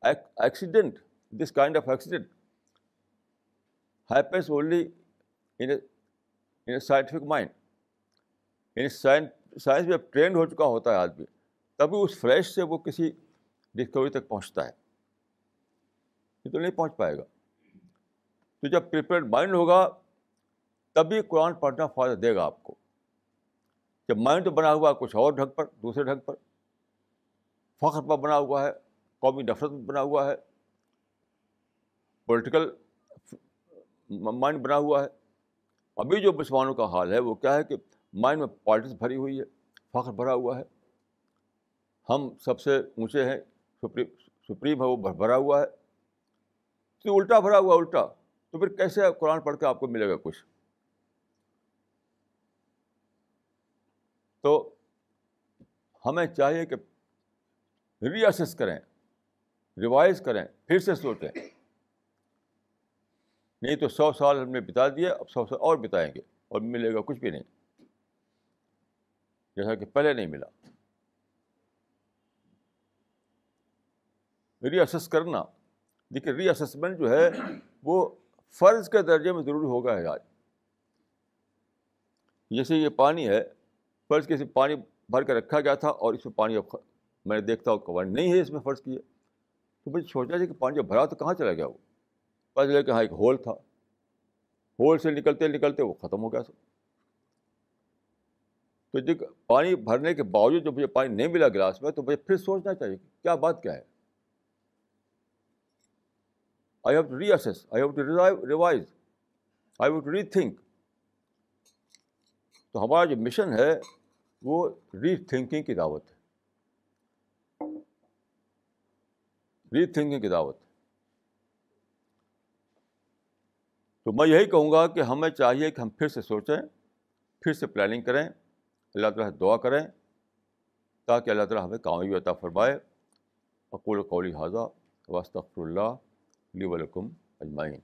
accident this kind of accident happens only in scientific mind یعنی سائنس سائنس میں ٹرینڈ ہو چکا ہوتا ہے آدمی تبھی اس فلیش سے وہ کسی ڈسکوری تک پہنچتا ہے۔ یہ تو نہیں پہنچ پائے گا۔ تو جب پریپیئرڈ مائنڈ ہوگا، تبھی قرآن پڑھنا فائدہ دے گا آپ کو۔ جب مائنڈ تو بنا ہوا ہے کچھ اور ڈھنگ پر، دوسرے ڈھنگ پر۔ فخر پر بنا ہوا ہے، قومی نفرت پر بنا ہوا ہے۔ پولیٹیکل مائنڈ بنا ہوا ہے۔ ابھی جو مسلمانوں کا حال ہے، وہ کیا ہے کہ مائنڈ میں پالٹکس بھری ہوئی ہے فخر بھرا ہوا ہے۔ ہم سب سے اونچے ہیں سپریم ہے، وہ بھرا ہوا ہے۔ تو الٹا بھرا ہوا، الٹا۔ تو پھر کیسے قرآن پڑھ کے آپ کو ملے گا کچھ؟ تو ہمیں چاہیے کہ ری اسیس کریں ریوائز کریں، پھر سے سوچیں۔ نہیں تو سو سال ہم نے بتا دیا، اب سو سال اور بتائیں گے اور ملے گا کچھ بھی نہیں۔ جیسا کہ پہلے نہیں ملا ری اسیس کرنا دیکھیے ری اسسمنٹ جو ہے وہ فرض کے درجے میں ضروری ہوگا ہے آج جیسے یہ پانی ہے فرض کسی پانی بھر کے رکھا گیا تھا اور اس میں پانی اب میں نے دیکھتا ہوں پانی نہیں ہے اس میں فرض کیے تو مجھے سوچا جائے کہ پانی جب بھرا تو کہاں چلا گیا وہ پتا چلا کہ ہاں ایک ہول تھا ہول سے نکلتے نکلتے وہ ختم ہو گیا سب تو جب پانی بھرنے کے باوجود جب مجھے پانی نہیں ملا گلاس میں تو مجھے پھر سوچنا چاہیے کیا بات کیا ہے۔ I have to reassess I have to revise I have to rethink تو ہمارا جو مشن ہے وہ ری تھنکنگ کی دعوت ہے۔ ری تھنکنگ کی دعوت تو میں یہی کہوں گا کہ ہمیں چاہیے کہ ہم پھر سے سوچیں، پھر سے پلاننگ کریں۔ اللہ تعالیٰ دعا کریں تاکہ اللہ تعالیٰ ہمیں کامیابی عطا فرمائے۔ اقول قولی حاضہ واسطر اللہ علیہ ولکم اجمعین۔